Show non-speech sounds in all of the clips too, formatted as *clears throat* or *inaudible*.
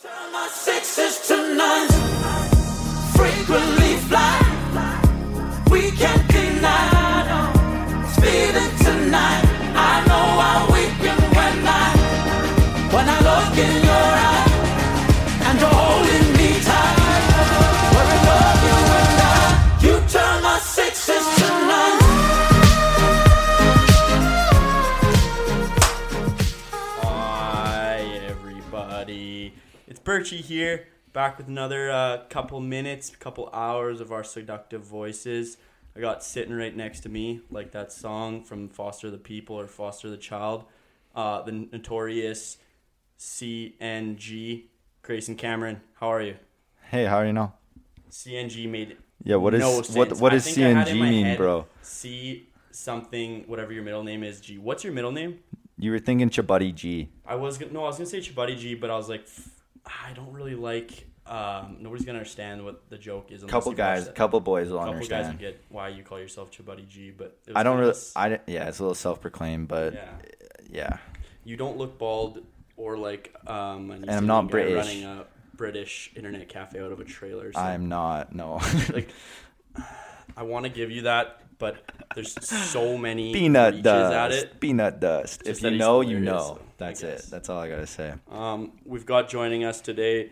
Turn my sixes to nines. Here, back with another uh, couple minutes, couple hours of our seductive voices. I got sitting right next to me, like that song from Foster the People or Foster the Child, uh, the notorious CNG, Grayson Cameron. How are you? Hey, how are you now? CNG made Yeah, what is no what what does think I had in CNG mean, head bro? C something, whatever your middle name is. G. What's your middle name? You were thinking Chabuddy G. I was no, I was gonna say Chibuddy G, but I was like, I don't really like. Um, nobody's gonna understand what the joke is. Couple guys, couple boys will couple guys will get why you call yourself Chibuddy G, but I don't really. of s- I yeah, it's a little self-proclaimed, but yeah, yeah, you don't look bald or like um. And, I'm not British. Running a British internet cafe out of a trailer. So I'm not. No, *laughs* like, I want to give you that, but there's so many peanut dust. at it. Peanut dust. Just if you know, you know. So I That's it. That's all I gotta say. Um, we've got joining us today,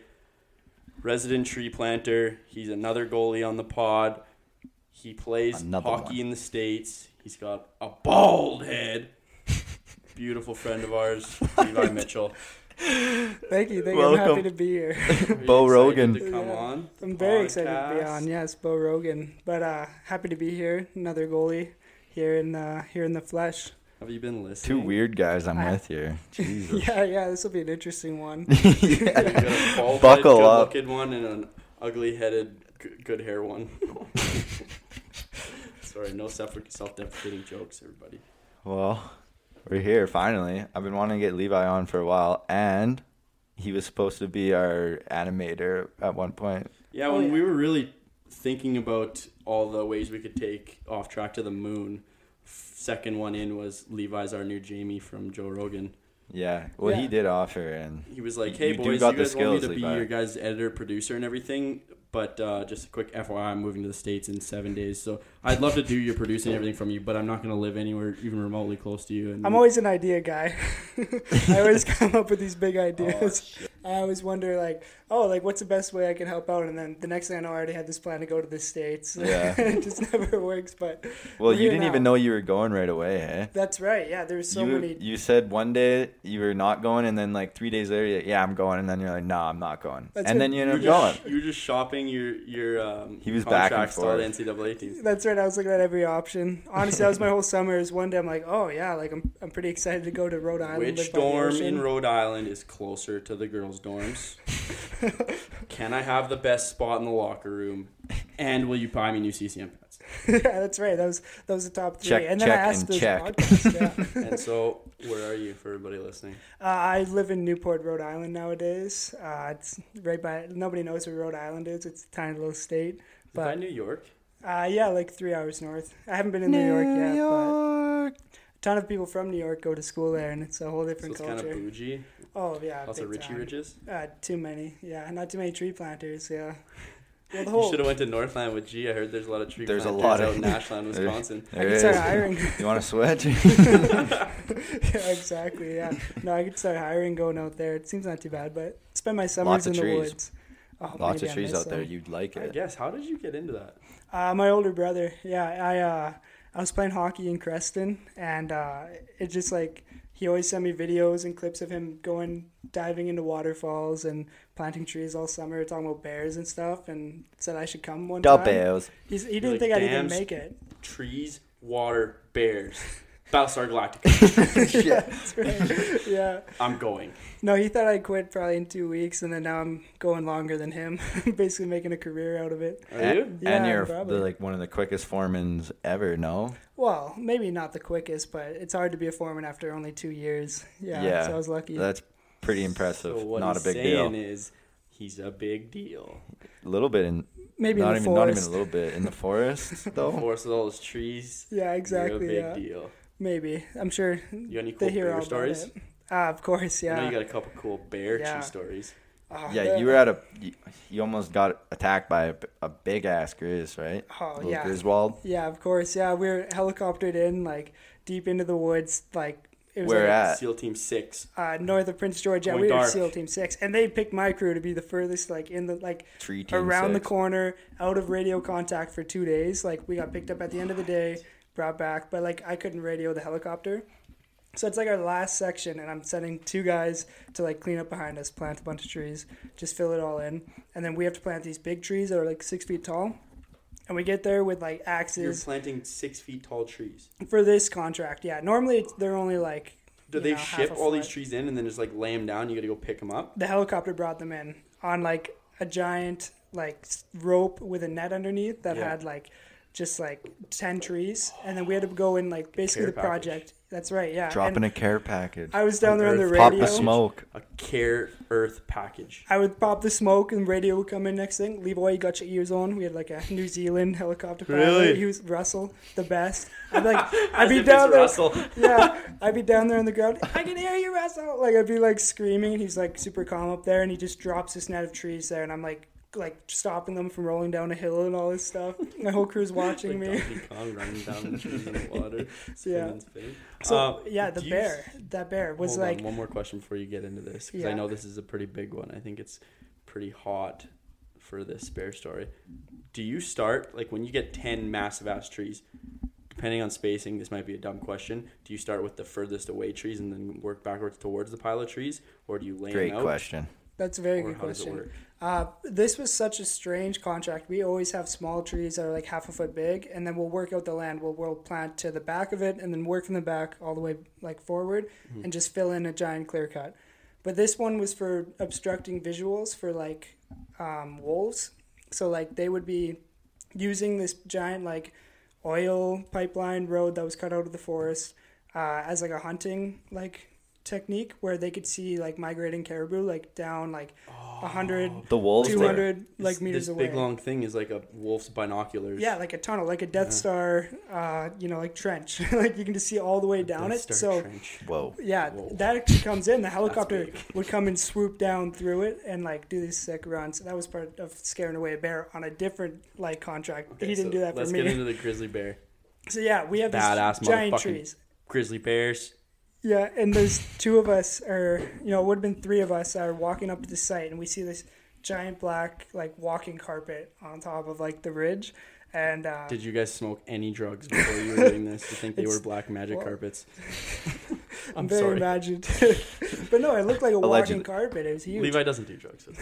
resident tree planter. He's another goalie on the pod. He plays Another hockey one. in the states. He's got a bald head. *laughs* Beautiful friend of ours, Levi Mitchell. Thank you. Thank you. I'm Welcome. happy to be here. *laughs* Are you *laughs* Bo excited Rogan. to come Yeah. on. I'm very excited to be podcast? on. Yes, Bo Rogan. But uh, happy to be here. Another goalie here in uh, here in the flesh. Have you been listening? Two weird guys I'm I- with here. *laughs* Jesus. Yeah, yeah. This will be an interesting one. *laughs* You got a *laughs* Buckle head, up. good-looking one and an ugly-headed, g- good hair one. Sorry, no self self-deprecating jokes, everybody. Well, we're here finally. I've been wanting to get Levi on for a while, and he was supposed to be our animator at one point. Yeah, Oh, when yeah. we were really thinking about all the ways we could take off track to the moon, f- second one in was Levi's our new Jamie from Joe Rogan. Yeah. Well, he did offer, and He was like, You- "Hey you boys, got you the guys want me skills, to be your guys' editor, producer, and everything." But uh, just a quick FYI, I'm moving to the states in seven days, so I'd love to do your producing everything from you, but I'm not going to live anywhere even remotely close to you. And I'm always an idea guy. *laughs* I always come up with these big *laughs* Oh, ideas. shit. I always wonder, like, oh, like, what's the best way I can help out? And then the next thing I know, I already had this plan to go to the states. *laughs* Yeah. it just never works. But well, you didn't now. even know you were going right away, hey? That's right. Yeah, there's so you, many. you said one day you were not going, and then like three days later, you're like, yeah, I'm going, and then you're like, no, I'm not going, That's and what- then you You ended were up going. just, you were just shopping your your um, He was back and contracts to all the forth. NCAA teams. That's right. I was looking at every option. Honestly, that was my whole *laughs* summer. Is one day I'm like, oh yeah, like I'm I'm pretty excited to go to Rhode Island. Which live dorm in Rhode Island is closer to the girls' dorms? *laughs* Can I have the best spot in the locker room? And will you buy me new CCM pads? *laughs* yeah, that's right. That was that was the top three. Check, and then I check, asked and this check. podcast. Yeah. And so, where are you for everybody listening? uh, I live in Newport, Rhode Island nowadays. Uh, it's right by. Nobody knows where Rhode Island is. It's a tiny little state. Is it by But New York? Uh, yeah, like three hours north. I haven't been in New, York yet, York. but a ton of people from New York go to school there, and it's a whole So different it's kind culture. of bougie. oh yeah, Lots of big Richie time. Riches. Uh, too many. Yeah, not too many tree planters. Yeah. Well, the You should have went to Northland with G. I heard there's a lot of tree There's a planters lot out of- in Ashland, *laughs* There- Wisconsin. I could start hiring. You want to switch? *laughs* yeah, exactly. Yeah. No, I could start hiring going out there. It seems not too bad, but spend my summers Lots of in the trees. woods. Oh, Lots of trees miss out there. You'd like I it. guess. How did you get into that? Uh, my older brother. Yeah, I uh, I was playing hockey in Creston, and uh, it just like he always sent me videos and clips of him going diving into waterfalls and planting trees all summer, talking about bears and stuff, and said I should come one The time. Bears. He's, he didn't like, think I'd even make it. Trees, water, bears. Battlestar Galactica. *laughs* yeah, that's right. *laughs* yeah. I'm going. No, he thought I'd quit probably in two weeks, and then now I'm going longer than him, *laughs* basically making a career out of it. Are and, you? Yeah, and you're probably. the, like one of the quickest foremans ever. No. Well, maybe not the quickest, but it's hard to be a foreman after only two years. Yeah, Yeah, so I was lucky. That's pretty impressive. So what not a he's big saying deal. is he's a big deal. A little bit in maybe not in the even not even a little bit in the forest though. Forest with all those trees. Yeah, exactly. You're a big yeah, deal. Maybe. I'm sure You got any they cool hear bear all stories? about it. Uh, of course, yeah. I know you got a couple cool bear Yeah. cheese stories. Oh, Yeah, the- you were at a. You, you almost got attacked by a, a big ass grizz, right? Oh, Little yeah. Griswold. Yeah, of course. Yeah, we were helicoptered in like deep into the woods, like it was Where like, at? SEAL Team Six. uh, north of Prince George. Yeah, Going we were. SEAL Team Six, and they picked my crew to be the furthest, like in the like Tree team around the corner, out of radio contact for two days. Like we got picked up at the end of the day, brought back, but like I couldn't radio the helicopter. So it's like our last section, and I'm sending two guys to like clean up behind us, plant a bunch of trees, just fill it all in, and then we have to plant these big trees that are like six feet tall. And we get there with like axes. You're planting six feet tall trees. for this contract. Yeah, normally it's, they're only like. Do they know, ship all these trees in and then just like lay them down? You got to go pick them up. The helicopter brought them in on like a giant like rope with a net underneath that Yeah. had like just like 10 trees and then we had to go in like basically care the package. project that's right yeah Dropping and a care package. i was down there on the radio Pop the smoke. A care earth package. i would pop the smoke and radio would come in next thing leroy you got your ears on we had like a new zealand helicopter pilot Really? he was russell the best i'd be like *laughs* i'd be down there Russell. *laughs* yeah, I'd be down there on the ground. I can hear you, Russell. Like I'd be like screaming, and he's like super calm up there, and he just drops this net of trees there, and I'm like like stopping them from rolling down a hill and all this stuff. My whole crew's watching Like me. Donkey Kong running down the trees in the *laughs* water. So, yeah. spinning, spinning. So Uh, yeah, the do you- bear, that bear was Hold like on, one more question before you get into this because I know this is a pretty big one. I think it's pretty hot for this bear story. Do you start like when you get ten massive ass trees? Depending on spacing, this might be a dumb question. Do you start with the furthest away trees and then work backwards towards the pile of trees, or do you lay Great them out? question. that's a very Or good how does it question. Uh, this was such a strange contract. We always have small trees that are like half a foot big, and then we'll work out the land. We'll, we'll plant to the back of it, and then work from the back all the way like forward, Mm-hmm. and just fill in a giant clear cut. But this one was for obstructing visuals for like um, wolves. So like they would be using this giant like oil pipeline road that was cut out of the forest uh, as like a hunting like technique where they could see like migrating caribou like down like a hundred The wolves. two there. hundred like This- meters this away. big long thing is like a wolf's binoculars. yeah, like a tunnel, like a Death Yeah. Star, uh, you know, like trench. *laughs* like you can just see all the way down Death it. Star So trench. Whoa. yeah, Whoa. that actually comes in. The helicopter would come and swoop down through it and like do these sick runs. That was part of scaring away a bear on a different like contract. Okay, he didn't so do that for let's me. get into the *laughs* grizzly bear. so yeah, we have these Badass giant trees. Grizzly bears. Yeah, and there's two of us, or you know, it would have been three of us, are walking up to the site, and we see this giant black like walking carpet on top of like the ridge, and uh, Did you guys smoke any drugs before you were doing this? Do you think they were black magic well- carpets? I'm *laughs* I'm very sorry. imaginative. *laughs* but no, it looked like a Allegedly. walking carpet. It was huge. Levi doesn't do drugs. so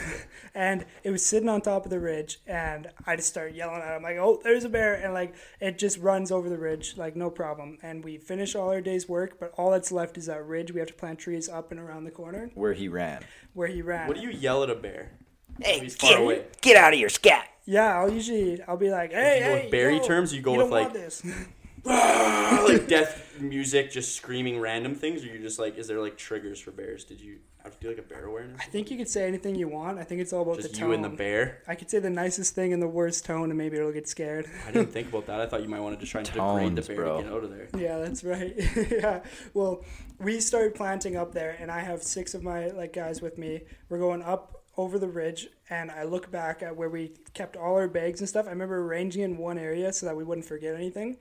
and it was sitting on top of the ridge and i just started yelling at him like oh there's a bear and like it just runs over the ridge like no problem and we finish all our day's work but all that's left is that ridge we have to plant trees up and around the corner Where he ran. where he ran What do you yell at a bear? Hey, He's far away. get, get out of your scat. Yeah i'll usually i'll be like hey you go hey with Barry yo, terms, or you go you with, like- this *laughs* ah, like death music, just screaming random things, or you're just like, is there like triggers for bears? Did you have to do like a bear awareness? i think you could say anything you want i think it's all about Just the you tone and the bear. i could say the nicest thing in the worst tone and maybe it'll get scared I didn't think about that. I thought you might want to just try and degrade the bear bro. to get out of there. Yeah, that's right. *laughs* yeah. Well, we started planting up there, and I have six of my like guys with me. We're going up over the ridge, and I look back at where we kept all our bags and stuff. I remember arranging in one area so that we wouldn't forget anything,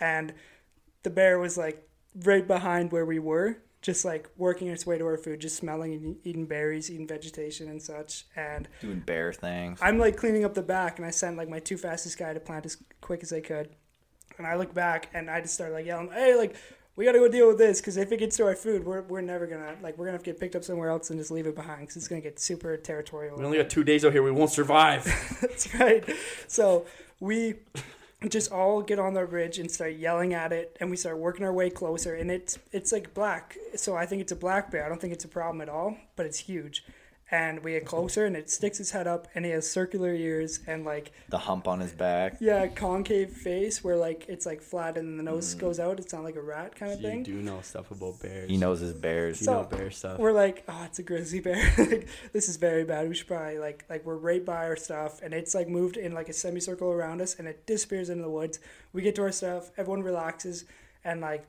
and the bear was like right behind where we were, just like working its way to our food, just smelling and eating berries, eating vegetation and such, and. Doing bear things. I'm like cleaning up the back, and I sent like my two fastest guy to plant as quick as I could. And I look back, and I just started like yelling, "Hey, like we got to go deal with this because if it gets to our food, we're, we're never gonna like we're gonna have to get picked up somewhere else and just leave it behind because it's gonna get super territorial." We only got two days out here. We won't survive. *laughs* That's right. So we just all get on the ridge and start yelling at it, and we start working our way closer. And it's it's like black, so I think it's a black bear. I don't think it's a problem at all, but it's huge. And we get closer, and it sticks its head up, and he has circular ears and like The hump on his back. yeah, concave face where like it's like flat and the nose mm. goes out. It's not like a rat kind of you thing. do know stuff about bears. He knows his bears. You know bear stuff. We're like, oh, it's a grizzly bear. *laughs* like, this is very bad. We should probably like like we're right by our stuff, and it's like moved in like a semicircle around us, and it disappears into the woods. We get to our stuff. Everyone relaxes, and like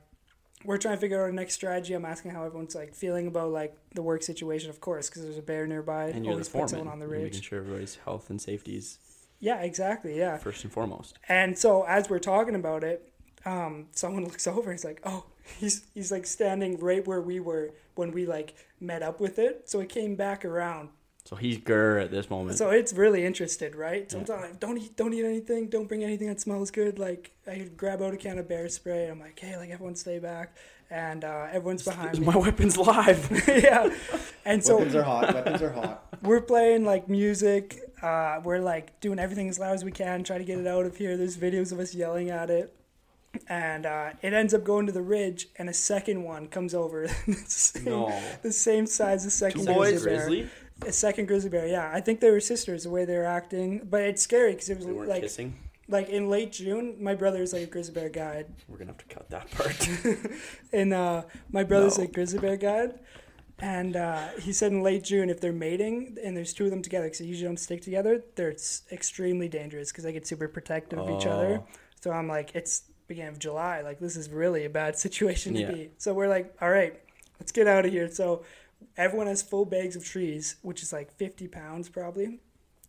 we're trying to figure out our next strategy. I'm asking how everyone's like feeling about like the work situation, of course, because there's a bear nearby. And you're the Always foreman. someone on the You're making sure everybody's health and safety is Yeah, exactly. Yeah. first and foremost. And so as we're talking about it, um, someone *laughs* looks over. He's like, "Oh, he's he's like standing right where we were when we like met up with it." So it came back around. So he's grr at this moment. So it's really interested, right? So I'm Yeah. telling "Don't eat, don't eat anything. Don't bring anything that smells good." Like I grab out a can of bear spray. And I'm like, "Hey, like everyone stay back," and uh, everyone's behind me. My weapon's live. *laughs* yeah, and so Weapons are hot. Weapons are hot. we're playing like music. Uh, we're like doing everything as loud as we can, try to get it out of here. There's videos of us yelling at it, and uh, it ends up going to the ridge, and a second one comes over, *laughs* the, same, No. the same size as second Two boys, grizzly. A second grizzly bear, yeah. I think they were sisters the way they were acting, but it's scary because it was They weren't like kissing. like in late June. My brother's like a grizzly bear guide, We're gonna have to cut that part. *laughs* and uh, my brother's No. a grizzly bear guide. And uh, he said in late June, if they're mating and there's two of them together, because they usually don't stick together, they're s- extremely dangerous because they get super protective of each other. Oh. So I'm like, it's beginning of July. Like this is really a bad *laughs* situation to Yeah. be. So we're like, all right, let's get out of here. So everyone has full bags of trees, which is like 50 pounds probably.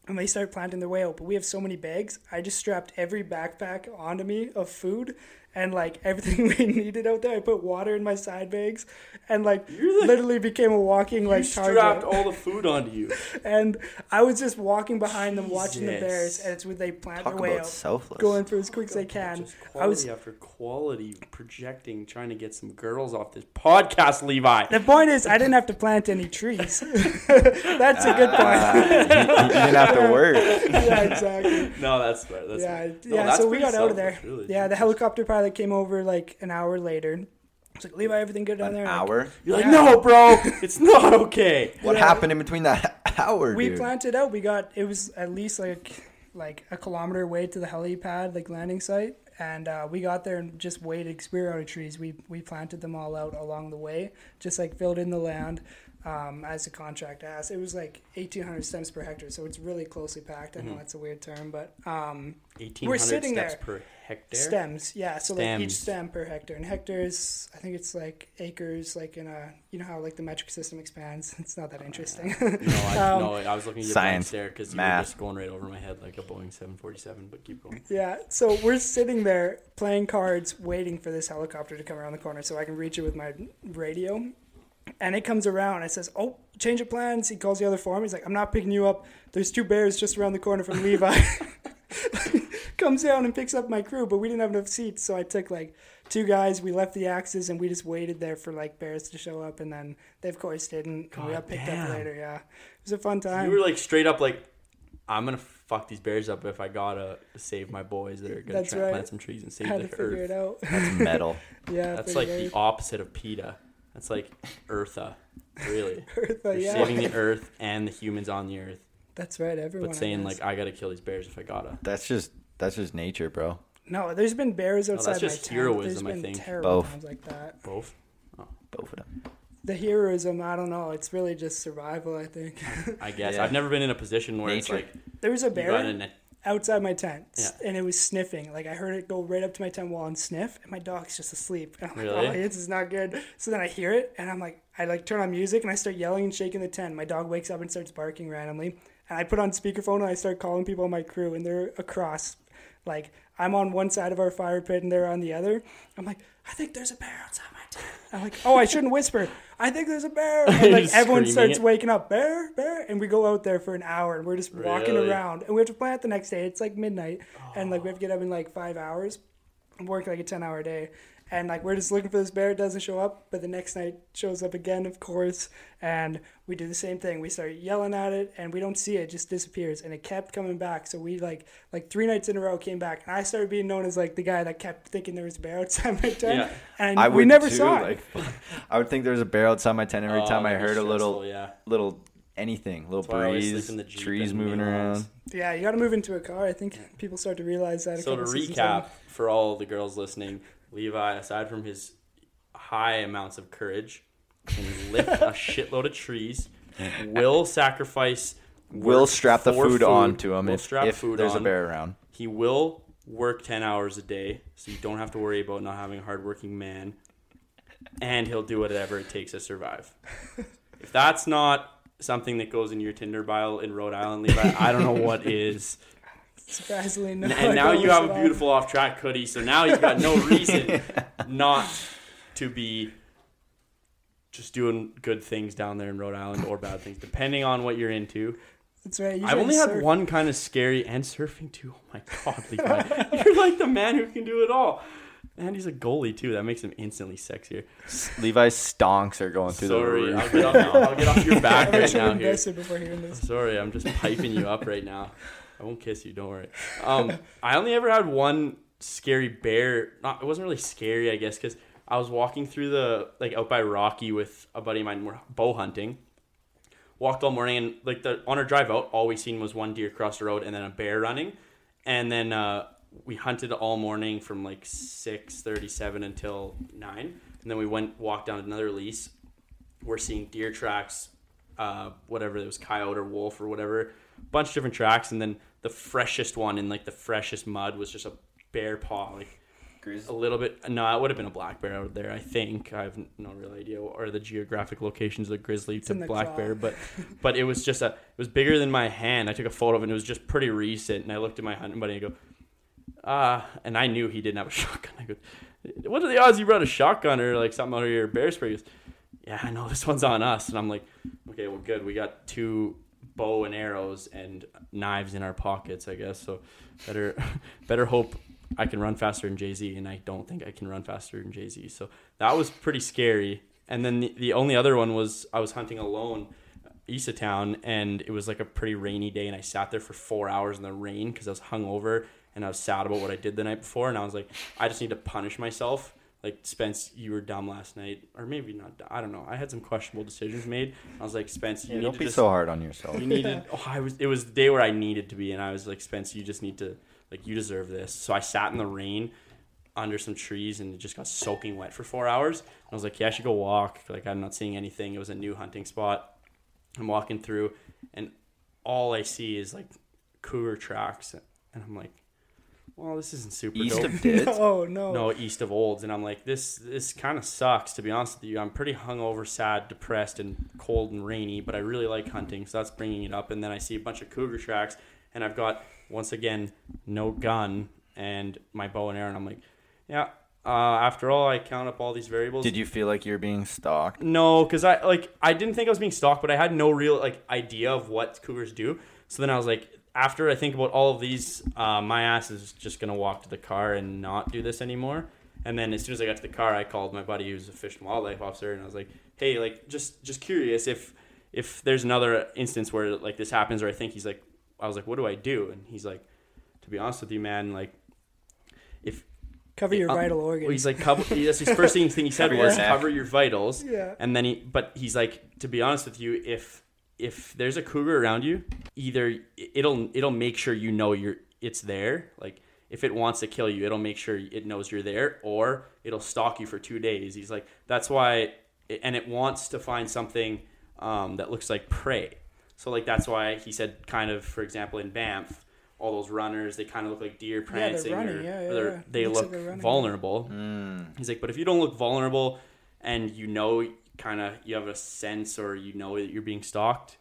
And they start planting their way out. But we have so many bags. I just strapped every backpack onto me of food and like everything *laughs* we needed out there. I put water in my side bags and like You're literally became a walking you like strapped target. all the food onto you. *laughs* and I was just walking behind them, watching the bears, and it's when they plant Talk their way about out, selfless. going through as quick as they can. Just I was quality after quality, projecting, trying to get some girls off this podcast, Levi. The point is, I didn't have to plant any trees. *laughs* That's a good Ah, point. you, you didn't have to work. yeah, exactly. No, that's fair. That's yeah, fair. No, yeah. that's So we pretty got out of there. really. Yeah, the helicopter pilot came over like an hour later. It's like, Levi, everything good down An there? I'm like, hour. You're like, Yeah. no, bro, *laughs* it's not okay. What Yeah. happened in between that *laughs* hour, we dude? planted out. We got it was at least like like a kilometer away to the helipad, like landing site, and uh, we got there and just waited. Cause we were out of trees. We we planted them all out along the way, just like filled in the land. Um, as the contract asked, it was like 1,800 stems per hectare, so it's really closely packed. I know Mhm. that's a weird term, but um, 1,800 sitting steps there. per hectare. stems, yeah. So like each stem per hectare, and hectares, I think it's like acres, like in a you know how like the metric system expands. *laughs* It's not that interesting. No, I, *laughs* Um, no, I was looking at your Science, there because you were math. just going right over my head like a Boeing 747. But keep going. Yeah, so we're sitting there playing cards, waiting for this helicopter to come around the corner so I can reach it with my radio. And it comes around. It says, "Oh, change of plans." He calls the other foreman. He's like, "I'm not picking you up. There's two bears just around the corner from Levi." *laughs* Comes down and picks up my crew, but we didn't have enough seats, so I took like two guys. We left the axes and we just waited there for like bears to show up, and then they of course didn't. and we got picked damn. up later. Yeah, it was a fun time. You were like straight up like, I'm gonna fuck these bears up if I gotta save my boys that are gonna That's try right. plant some trees and save the earth. That's metal. *laughs* yeah, That's like the opposite of PETA. That's like Eartha, really. *laughs* Eartha, You're yeah, saving the *laughs* earth and the humans on the earth, that's right. Everyone. but saying guess. like I gotta kill these bears if I gotta. That's just that's just nature, bro. No, there's been bears that's outside just my tent. heroism, I There's been think. terrible Both. times like that. Both. Oh. Both of them. The heroism, I don't know. It's really just survival. I think I guess Yeah. I've never been in a position where it's like there was a you got bear in a outside my tent, Yeah. and it was sniffing. Like I heard it go right up to my tent wall and sniff, and my dog's just asleep. And *laughs* I'm like, Really? oh, this is not good. So then I hear it, and I'm like, I like turn on music, and I start yelling and shaking the tent. My dog wakes up and starts barking randomly, and I put on speakerphone and I start calling people on my crew, and they're across. Like I'm on one side of our fire pit and they're on the other. I'm like, I think there's a bear outside my tent. I'm like, oh, I shouldn't whisper. I think there's a bear. *laughs* And like everyone starts it. waking up, bear, bear, and we go out there for an hour and we're just walking Really? around and we have to plant the next day. It's like midnight and like we have to get up in like five hours and work like a ten hour day. And like we're just looking for this bear, it doesn't show up, but the next night shows up again, of course, and we do the same thing. We start yelling at it and we don't see it, it just disappears. And it kept coming back. So we like like three nights in a row came back and I started being known as like the guy that kept thinking there was a bear outside my tent. Yeah. And I we would never too, saw it. like, *laughs* I would think there was a bear outside my tent every Oh, time I that'd heard a little Yeah. little anything, little That's why I always sleep breeze, in the trees moving around. Yeah, you got to move into a car. I think people start to realize that. A So to couple seasons recap for all the girls listening, Levi, aside from his high amounts of courage, can lift a *laughs* shitload of trees, will sacrifice. We'll strap the for food, onto him will if, strap if food there's on. a bear around. He will work ten hours a day, so you don't have to worry about not having a hardworking man. and he'll do whatever it takes to survive. *laughs* If that's not something that goes in your Tinder bio in Rhode Island, Levi, I don't know what *laughs* is. Surprisingly, no. And, now you have a beautiful off track hoodie, so now you've got no reason *laughs* not to be just doing good things down there in Rhode Island or bad things, depending on what you're into. That's right. I've only had surf. one kind of scary and surfing too. Oh my god, Levi. *laughs* You're like the man who can do it all. And he's a goalie too. That makes him instantly sexier. Levi's stonks are going through Sorry, the I'll roof. get, off, I'll get off your back *laughs* right now have here. before hearing this. Sorry, I'm just piping you up right now. I won't kiss you. Don't worry. Um, I only ever had one scary bear. Not, it wasn't really scary, I guess, because I was walking through the like out by Rocky with a buddy of mine. We're bow hunting. Walked all morning, and like the on our drive out, all we seen was one deer cross the road and then a bear running, and then uh, we hunted all morning from like six thirty seven until nine, and then we went walked down another lease. We're seeing deer tracks, uh, whatever it was, coyote or wolf or whatever, bunch of different tracks, and then the freshest one in like the freshest mud was just a bear paw, like a little bit. No, it would have been a black bear out there. I think I have no real idea or the geographic locations of the grizzly to the black claw. bear, but *laughs* but it was just a it was bigger than my hand. I took a photo of it. and It was just pretty recent, and I looked at my hunting buddy and I go, ah, and I knew he didn't have a *laughs* shotgun. I go, what are the odds you brought a shotgun or like something out of your bear spray? He goes, yeah, I know this one's on us, and I'm like, okay, well, good. We got two bow and arrows and knives in our pockets, I guess. So better *laughs* better hope I can run faster than Jay Z, and I don't think I can run faster than Jay Z. So that was pretty scary. And then the, the only other one was I was hunting alone uh, east of town, and it was like a pretty rainy day, and I sat there for four hours in the rain because I was hungover and I was sad about what I did the night before, and I was like, I just need to punish myself. Like Spence, you were dumb last night, or maybe not. I don't know. I had some questionable decisions made. I was like, Spence, you Yeah, need don't to be just so hard on yourself. you needed. *laughs* Oh, I was. It was the day where I needed to be, and I was like, Spence, you just need to like you deserve this. So I sat in the rain under some trees and it just got soaking wet for four hours. I was like, yeah, I should go walk. Like I'm not seeing anything. It was a new hunting spot. I'm walking through, and all I see is like cougar tracks, and I'm like, well, this isn't super East dope. of Dids. *laughs* No, no. No, east of Olds, and I'm like, this this kind of sucks to be honest with you. I'm pretty hungover, sad, depressed, and cold and rainy, but I really like hunting, so that's bringing it up. And then I see a bunch of cougar tracks, and I've got once again no gun and my bow and arrow. And I'm like, yeah. Uh, after all, I count up all these variables. Did you feel like you're being stalked? No, because I like I didn't think I was being stalked, but I had no real like idea of what cougars do. So then I was like, after I think about all of these, uh, my ass is just gonna walk to the car and not do this anymore. And then as soon as I got to the car, I called my buddy who's a fish and wildlife officer, and I was like, hey, like just just curious if if there's another instance where like this happens, or I think he's like, I was like, what do I do? And he's like, to be honest with you, man, like if Cover your uh, vital organs. he's like cover. That's his first thing, thing he said Cover was neck. cover your vitals. Yeah. And then he, but he's like, to be honest with you, if if there's a cougar around you, either it'll it'll make sure you know you're it's there. Like if it wants to kill you, it'll make sure it knows you're there, or it'll stalk you for two days. He's like, that's why, and it wants to find something um, that looks like prey. So like that's why he said, kind of, for example, in Banff, all those runners, they kind of look like deer they're prancing, running, or, yeah, or yeah, they're- yeah. they Looks like look they're vulnerable. Mm. He's like, but if you don't look vulnerable and you know kind of you have a sense or you know that you're being stalked,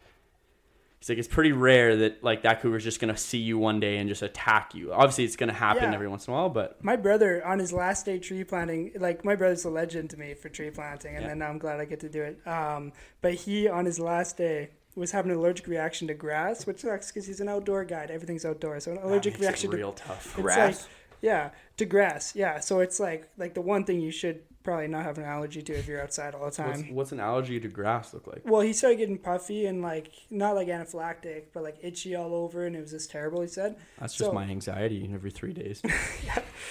he's like, it's pretty rare that like that cougar's just gonna see you one day and just attack you. Obviously, it's gonna happen Yeah. every once in a while, but my brother on his last day tree planting like my brother's a legend to me for tree planting and Yeah. then i'm glad i get to do it um, but he on his last day was having an allergic reaction to grass which sucks because he's an outdoor guide everything's outdoors so an allergic reaction to real tough. Grass? like yeah to grass yeah so it's like like the one thing you should probably not have an allergy to if you're outside all the time What's, what's an allergy to grass look like? well, he started getting puffy and like not like anaphylactic, but like itchy all over, and it was just terrible. He said. That's just So- my anxiety every three days. *laughs*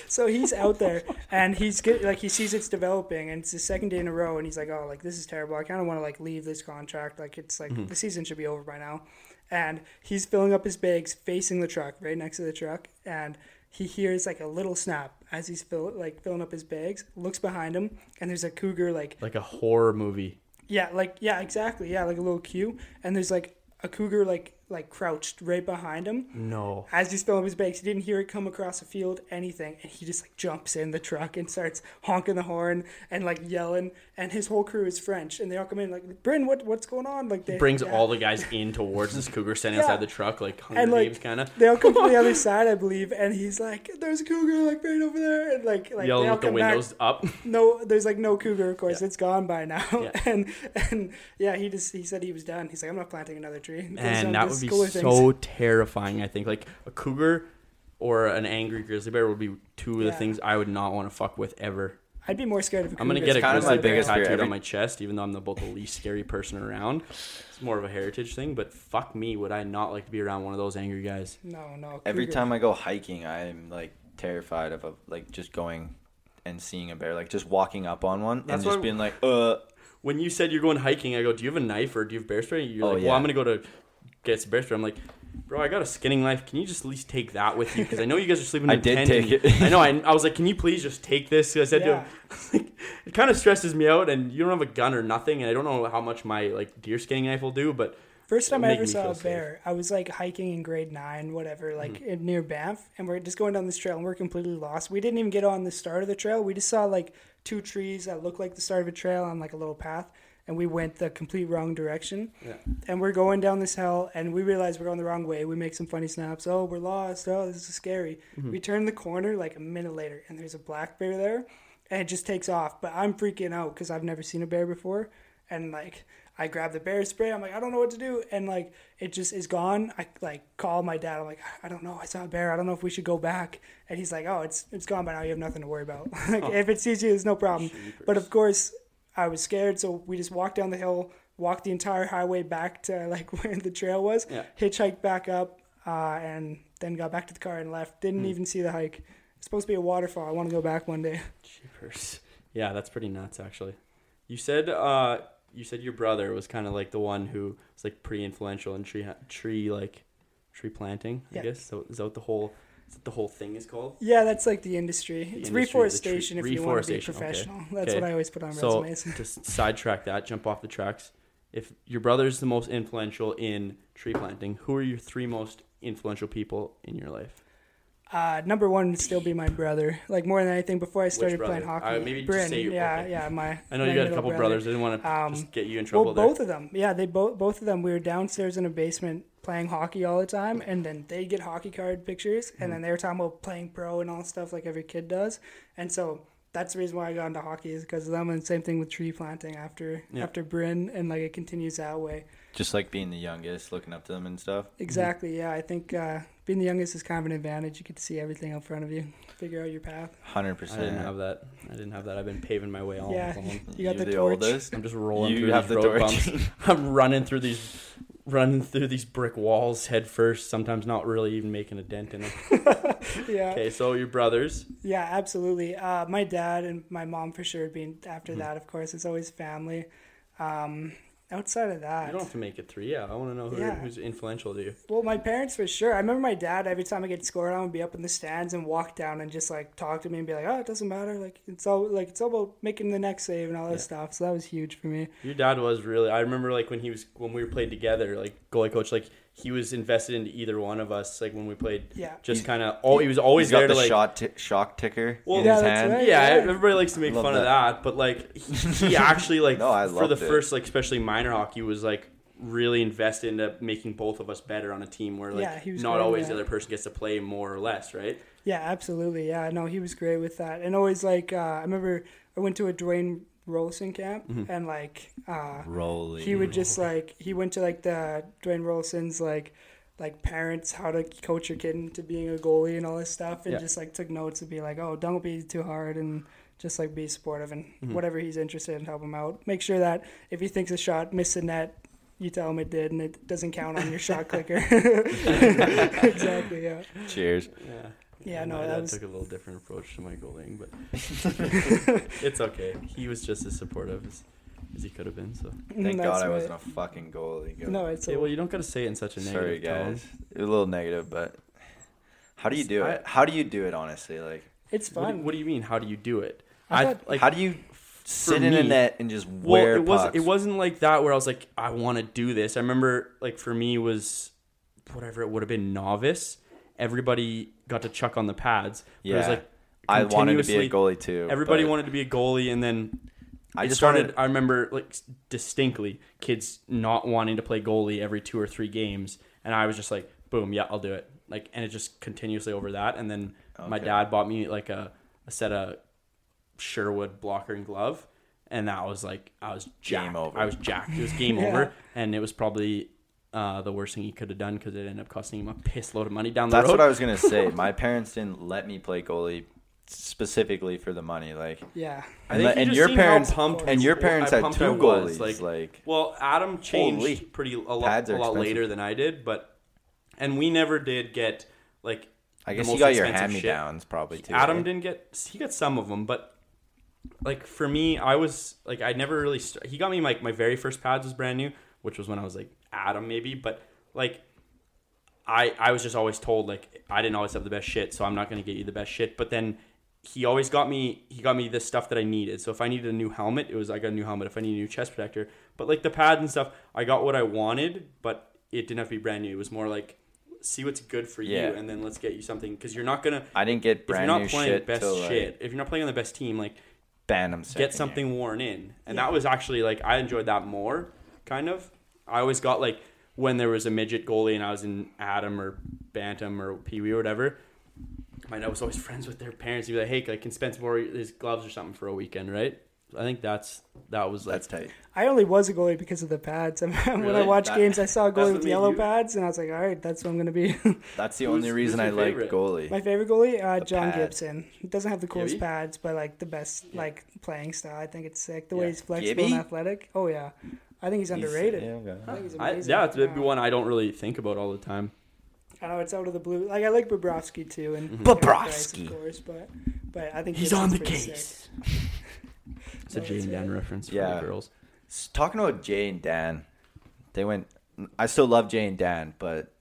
So he's out there and he's get, like he sees it's developing, and it's the second day in a row, and he's like, "Oh, like this is terrible. I kind of want to like leave this contract. Like it's like mm-hmm. the season should be over by now." And he's filling up his bags, facing the truck, right next to the truck, and he hears like a little snap as he's fill, like filling up his bags. Looks behind him, and there's a cougar like like a horror movie. Yeah, like yeah, exactly. Yeah, like a little cue, and there's like a cougar like like crouched right behind him. No. As he's filling his bags, he didn't hear it come across the field, anything, and he just like jumps in the truck and starts honking the horn and like yelling. And his whole crew is French, and they all come in like, "Bryn, what what's going on?" Like they Brings yeah. all the guys in towards this cougar *laughs* standing Yeah. outside the truck, like Hunger And, like, Games kind of. They all come from the other *laughs* side, I believe, and he's like, "There's a cougar like right over there," and like like Yelling with the come back. windows up. No, there's like no cougar. Of course, Yeah. it's gone by now. *laughs* And and yeah, he just he said he was done. He's like, I'm not planting another tree. He goes on And that to would be cooler so terrifying, I think. Like a cougar or an angry grizzly bear would be two of the Yeah. things I would not want to fuck with ever. I'd be more scared of a cougar. I'm gonna get a kind of grizzly my bear biggest fear. tattooed on my chest, even though I'm the, about the least scary person around. It's more of a heritage thing, but fuck me, would I not like to be around one of those angry guys? No, no. Every cougar. time I go hiking, I'm like terrified of a, like just going and seeing a bear, like just walking up on one That's and just why- being like, *laughs* uh, When you said you're going hiking, I go, "Do you have a knife or do you have bear spray?" You're Oh, like, "Well, yeah. I'm gonna go to get some bear. I'm like, "Bro, I got a skinning knife. Can you just at least take that with you? Because I know you guys are sleeping *laughs* in did tent take and- it. I know. I, I was like, "Can you please just take this?" 'Cause I said Yeah. to him, *laughs* "It kind of stresses me out, and you don't have a gun or nothing, and I don't know how much my like deer skinning knife will do, but." First time I ever saw feel a safe. bear, I was like hiking in grade nine, whatever, like Mm-hmm. in, near Banff, and we're just going down this trail, and we're completely lost. We didn't even get on the start of the trail. We just saw like two trees that looked like the start of a trail on like a little path, and we went the complete wrong direction. Yeah. And we're going down this hill, and we realize we're going the wrong way. We make some funny snaps. Oh, we're lost. Oh, this is scary. Mm-hmm. We turn the corner like a minute later, and there's a black bear there, and it just takes off. But I'm freaking out because I've never seen a bear before, and like I grab the bear spray. I'm like, I don't know what to do, and like it just is gone. I like call my dad. I'm like, I don't know. I saw a bear. I don't know if we should go back. And he's like, Oh, it's it's gone by now. You have nothing to worry about. *laughs* like if it sees you, there's no problem. But of course, I was scared, so we just walked down the hill, walked the entire highway back to *laughs* like where the trail was, Yeah. hitchhiked back up, uh, and then got back to the car and left. Didn't Hmm. even see the hike. It's supposed to be a waterfall. I want to go back one day. *laughs* Jeepers. Yeah, that's pretty nuts, actually. You said, uh, you said your brother was kind of like the one who was like pretty influential in tree, tree like, tree planting. I Yeah. guess so. Is that the whole, the whole thing is called? Yeah, that's like the industry. The it's industry, reforestation tree- if you want to be reforestation, okay. professional. That's Okay. what I always put on So resumes. to s- sidetrack that, jump off the tracks. If your brother's the most influential in tree planting, who are your three most influential people in your life? Uh, number one would still be my brother. Like more than anything, before I started playing hockey. Uh, maybe just say you- yeah, okay. yeah, my. I know my you got a couple brother. brothers. I didn't want to Um, just get you in trouble Well, there. both of them. Yeah, they both both of them. We were downstairs in a basement playing hockey all the time, and then they get hockey card pictures, Mm-hmm. and then they were talking about playing pro and all stuff like every kid does, and so. That's the reason why I got into hockey is because of them, and same thing with tree planting after Yeah. after Bryn, and like it continues that way. just like being the youngest, looking up to them and stuff. Exactly. Yeah, I think uh, being the youngest is kind of an advantage. You get to see everything in front of you, figure out your path. Hundred percent. I didn't have that. I didn't have that. I've been paving my way all Yeah. along. *laughs* You got You're the the torch. oldest. I'm just rolling You through have these the road torch. bumps. *laughs* I'm running through these, running through these brick walls head first. Sometimes not really even making a dent in them. *laughs* Yeah. Okay, so your brothers. Yeah, absolutely. Uh, my dad and my mom for sure being after Mm-hmm. that, of course, it's always family. Um, outside of that, You don't have to make it three. Yeah, I want to know who, Yeah. who's influential to you. well, my parents for sure. I remember my dad every time I get scored on would be up in the stands and walk down and just like talk to me and be like, "Oh, it doesn't matter. Like it's all like it's all about making the next save and all this stuff." So that was huge for me. Your dad was really. I remember like when he was when we were played together, like goalie coach. Like he was invested into either one of us. Like when we played, Yeah. just kind of. Oh, he was always He's got there the to like. shot ti shock ticker Well, in Yeah, his that's hand. right. yeah, Yeah. everybody likes to make Love fun of that. that, but like he, he actually like No, I for the it. first like especially minor hockey was like really invested into making both of us better on a team where like Yeah, he was not great always that. the other person gets to play more or less, right? Yeah, absolutely. Yeah, no, he was great with that, and always like uh, I remember I went to a Dwayne Roloson camp, Mm-hmm. and like uh, Rolling. he would just like he went to like the Dwayne Roloson's like like parents how to coach your kid into being a goalie and all this stuff, and Yeah. just like took notes and be like, oh, don't be too hard and just like be supportive and Mm-hmm. whatever he's interested in, help him out. Make sure that if he thinks a shot missed the net. You tell him it did, and it doesn't count on your shot clicker. *laughs* *laughs* exactly. Yeah. Cheers. Yeah. Yeah, no, my that dad was- took a little different approach to my goaling, but *laughs* *laughs* it's okay. He was just as supportive as, as he could have been. So mm, Thank That's God I right. wasn't a fucking goalie. Go. No, it's yeah, a, well, you don't got to say it in such a negative Sorry, tone. guys. A little negative, but how do you do I- it? How do you do it honestly? Like, it's What do, what do you mean? How do you do it? I I, like how do you sit in a net and just Well, wear it wasn't. It wasn't like that where I was like, I want to do this. I remember, like for me, was whatever it would have been novice, everybody got to chuck on the pads. But It was Yeah. like I wanted to be a goalie too. Everybody but wanted to be a goalie, and then I just started. wanted. I remember like distinctly kids not wanting to play goalie every two or three games, and I was just like, boom, yeah, I'll do it. Like, and it just continuously over that, and then my dad bought me like a, a set of Sherwood blocker and glove, and that was like I was jacked. Game over. I was jacked. It was *laughs* game Yeah. over, and it was probably. Uh, the worst thing he could have done because it ended up costing him a piss load of money down the That's road. what I was gonna *laughs* say. My parents didn't let me play goalie specifically for the money. Like, Yeah. I think and, he and just your seen how parents pumped and your I parents had pumped two I was, goalies. like- Like, Well, Adam changed Holy. pretty a lot, Pads a are lot expensive. later than I did, but and we never did get like. I the guess you most got your expensive hand me shit. downs probably too. Adam right? didn't get. He got some of them, but like for me, I was like I never really. St- he got me like my very first pads was brand new, which was when I was like Atom maybe, but like. I, I was just always told like I didn't always have the best shit, so I'm not gonna get you the best shit. But then he always got me he got me the stuff that I needed. So if I needed a new helmet, it was I got a new helmet. If I needed a new chest protector, but like the pads and stuff, I got what I wanted, but it didn't have to be brand new. It was more like see what's good for Yeah. you, and then let's get you something because you're not gonna I didn't get if you're not new playing shit best till shit, like if you're not playing on the best team, like Bantam get something year. worn in, and Yeah. that was actually like I enjoyed that more. Kind of, I always got like when there was a midget goalie and I was in Atom or Bantam or Pee Wee or whatever. My dad was always *laughs* friends with their parents. He'd be like, "Hey, I can spend some more of his gloves or something for a weekend, right?" I think that's that was like That's tight. I only was a goalie because of the pads. *laughs* when I Really? watched That- games, I saw a goalie with yellow you- pads, and I was like, all right, that's what I'm going to be. *laughs* That's the Who's- only reason I like favorite? goalie. My favorite goalie, uh, John pad. Gibson. He doesn't have the coolest Gibby? pads, but like the best Yeah. like playing style. I think it's sick. The Yeah. way he's flexible Gibby? and athletic. Oh yeah, I think he's underrated. Yeah, okay. I think he's I, amazing. yeah, it's maybe Yeah. one I don't really think about all the time. I know it's out of the blue. Like I like Bobrovsky too, and Mhm. Bobrovsky. of course, but but I think He's Gibson's on the pretty sick. case. *laughs* It's a No, Jay it's and Dan good. reference for Yeah. the girls. S- Talking about Jay and Dan, they went. I still love Jay and Dan, but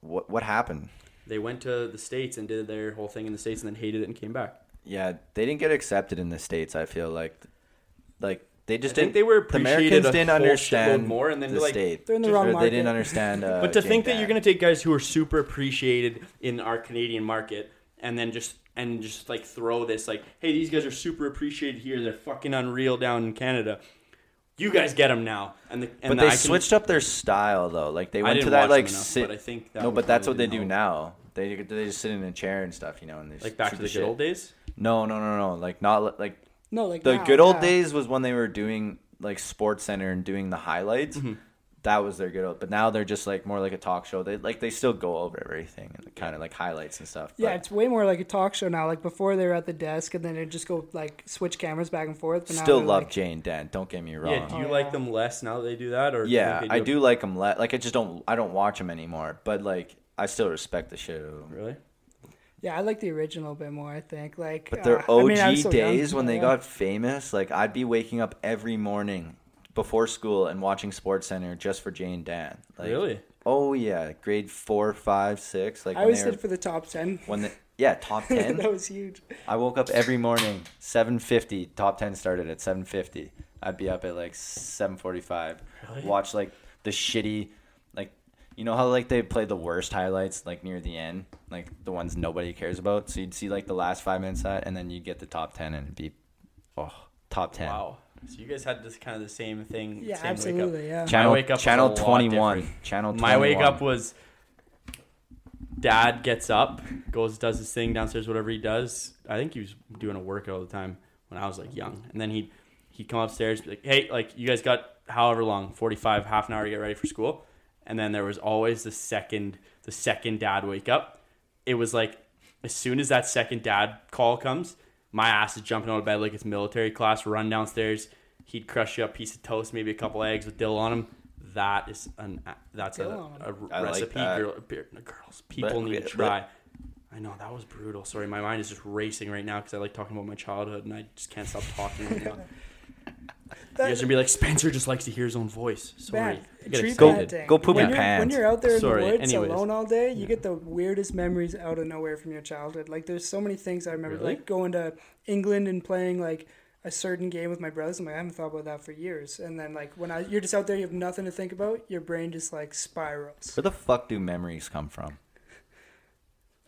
what what happened? They went to the states and did their whole thing in the states and then hated it and came back. Yeah, they didn't get accepted in the states. I feel like, like they just I didn't. they were the appreciated Americans a didn't understand more, and then the like state. They're in the Just- wrong Or market. they didn't understand. Uh, But to think and that you're going to take guys who are super appreciated in our Canadian market and then just and just like throw this like, hey, these guys are super appreciated here. They're fucking unreal down in Canada. You guys get them now. And the and But the- they I can- switched up their style though. Like they went to that like enough, sit. but I think that no, but that's what they probably do help. now. They they just sit in a chair and stuff, you know, and they Like back to the shit. good old days. No, no, no, no. Like not like No, like the now, good old yeah. days was when they were doing like Sports Center and doing the highlights. Mm-hmm. That was their good old. But now they're just like more like a talk show. They like they still go over everything and kind of like highlights and stuff. Yeah, but it's way more like a talk show now. Like before, they were at the desk, and then they just go like switch cameras back and forth. But still they're, love like, Jay and Dan. Don't get me wrong. Yeah, do you Oh, like yeah. them less now that they do that, or Yeah, think they I a- do like them. less. like I just don't. I don't watch them anymore. But like I still respect the shit out of them. Really? Yeah, I like the original a bit more. I think like. But their uh, OG I was so young, days when they yeah. got famous, like I'd be waking up every morning before school and watching Sports Center just for Jay and Dan. Like, really? Oh yeah, grade four, five, six. Like I when always did for the top ten. when the yeah top *laughs* ten. that was huge. I woke up every morning, seven fifty. Top ten started at seven fifty. I'd be up at like seven forty five. Really? Watch like the shitty, like you know how like they play the worst highlights like near the end, like the ones nobody cares about. So you'd see like the last five minutes of that, and then you get the top ten and it'd be, oh top ten. Wow. So you guys had this kind of the same thing. Yeah, same Wake up. absolutely. Yeah. Channel wake up channel twenty one. Channel. 21. My wake up was dad gets up, goes does his thing downstairs, whatever he does. I think he was doing a workout all the time when I was like young. And then he'd he'd come upstairs, be like, Hey, like you guys got however long, forty five, half an hour to get ready for school. And then there was always the second the second dad wake up. It was like as soon as that second dad call comes, my ass is jumping out of bed like it's military class, run downstairs. He'd crush you a piece of toast, maybe a couple eggs with dill on them. That is an that's a, Dill on 'em. a I like recipe that. girl, girls people But- need to but- try. I know that was brutal. Sorry, my mind is just racing right now because I like talking about my childhood and I just can't stop talking right now. *laughs* you guys are gonna be like Spencer just likes to hear his own voice. Sorry, Man, I get tree Go- excited. planting. go poop when in you're, pants. When you're out there in Sorry, the woods anyways. alone all day, you get the weirdest memories out of nowhere from your childhood. Like there's so many things I remember, Really? like going to England and playing like a certain game with my brothers. I'm like, I haven't thought about that for years. And then like when I you're just out there, you have nothing to think about. Your brain just like spirals. Where the fuck do memories come from?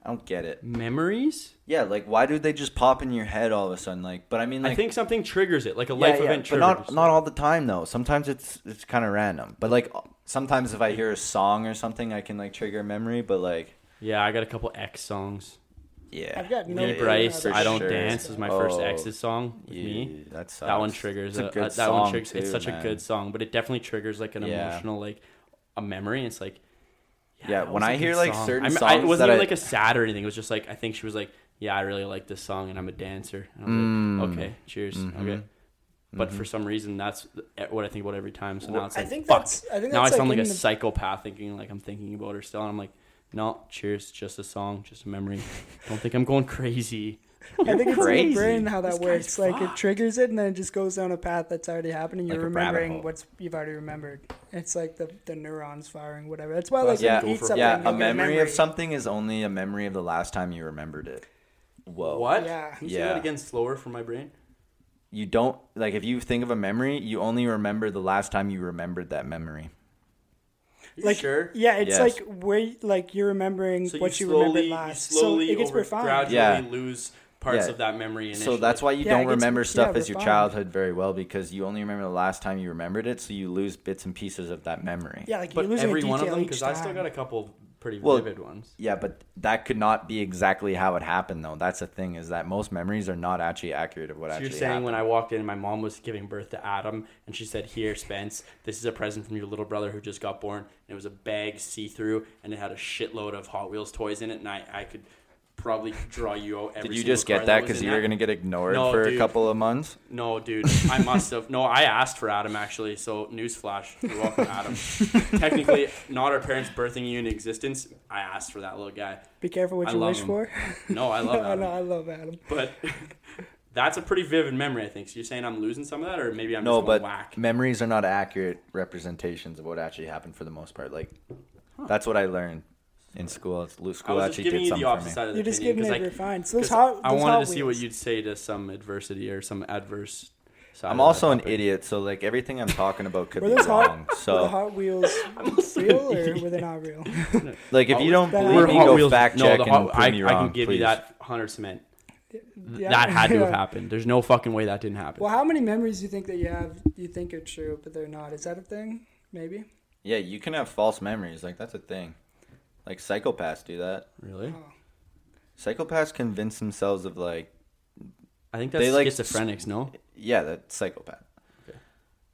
I don't get it. Memories? Yeah, like why do they just pop in your head all of a sudden? Like, but I mean, like, I think something triggers it, like a yeah, life yeah, event but triggers. not not all the time though. Sometimes it's it's kind of random. But like sometimes if I hear a song or something, I can like trigger a memory. But like, yeah, I got a couple X songs. yeah, I've got no Me Bryce, I don't sure. dance is my first Oh, X's song with yeah, me. That, sucks. That one triggers. It's a a- good uh, that one song, triggers. it's too, such a good song, but it definitely triggers like an Yeah. emotional, like a memory. It's like, Yeah, that when I hear, like, song. certain I mean, I- songs it wasn't that even I- like a sad or anything. It was just like I think she was like, "Yeah, I really like this song, and I'm a dancer." And I was Mm. like, "Okay, cheers, Mhm. okay." But Mhm. for some reason, that's what I think about every time. So Well, now it's I like, think fuck. that's. I think now I sound like, in a the- psychopath thinking like I'm thinking about her still. And I'm like, no, cheers, just a song, just a memory. Don't think I'm going *laughs* crazy. *laughs* I think it's in crazy. the brain how that This works. guy's Like it triggers it, and then it just goes down a path that's already happening. You're Like remembering hole. what's you've already remembered. It's like the the neurons firing, whatever. That's why, Well, like, yeah, when you eat something, yeah, you'll a memory, of something is only a memory of the last time you remembered it. Whoa. What? Yeah. Can you say Yeah. that again slower for my brain? You don't like if you think of a memory, you only remember the last time you remembered that memory. You Like, sure? Yeah, it's Yes. like where like you're remembering So what you you, slowly, remembered you last. slowly so it gets over, refined. gradually Yeah. lose parts Yeah. of that memory. Initially. So that's why you Yeah, don't gets- remember yeah, stuff as your refined. childhood very well because you only remember the last time you remembered it, so you lose bits and pieces of that memory. Yeah, like But you're losing every a one of them, because I still got a couple pretty Well, vivid ones. Yeah, but that could not be exactly how it happened, though. That's the thing is that most memories are not actually accurate of what So actually you're saying happened. when I walked in, my mom was giving birth to Adam, and she said, "Here, Spence, this is a present from your little brother who just got born." And it was a bag, see through, and it had a shitload of Hot Wheels toys in it, and I, I could probably draw you out every. Did you just get that because you were gonna get ignored No, for a couple of months? No, dude, I *laughs* must have. No, I asked for Adam actually. So newsflash, you're welcome, Adam. *laughs* Technically, not our parents birthing you into existence. I asked for that little guy. Be careful what I you wish him. for. No, I love *laughs* I Adam. know, I love Adam. But that's a pretty vivid memory, I think. So you're saying I'm losing some of that, or maybe I'm no, just but whack. memories are not accurate representations of what actually happened for the most part. Like that's what I learned in school. It's- I School was actually giving did something for me. side of the You're just opinion giving it because refined. So those 'cause hot, I wanted to see what you'd say to some adversity or some adverse side. I'm of also an idiot, so like everything I'm talking about could Were be those hot- wrong. Were the So Hot Wheels *laughs* I'm also real an or were they not real? *laughs* like if you don't That- believe me, go Wheels- fact no, check the and prove I, me I can give please. you that 100 cement. Yeah. That had to have *laughs* happened. There's no fucking way that didn't happen. Well, how many memories do you think that you have? You think are true, but they're not. Is that a thing? Maybe. Yeah, you can have false memories. Like that's a thing. Like psychopaths do that. really? Oh. Psychopaths convince themselves of like I think that's They, like, schizophrenics, no? yeah, that's psychopath. Okay.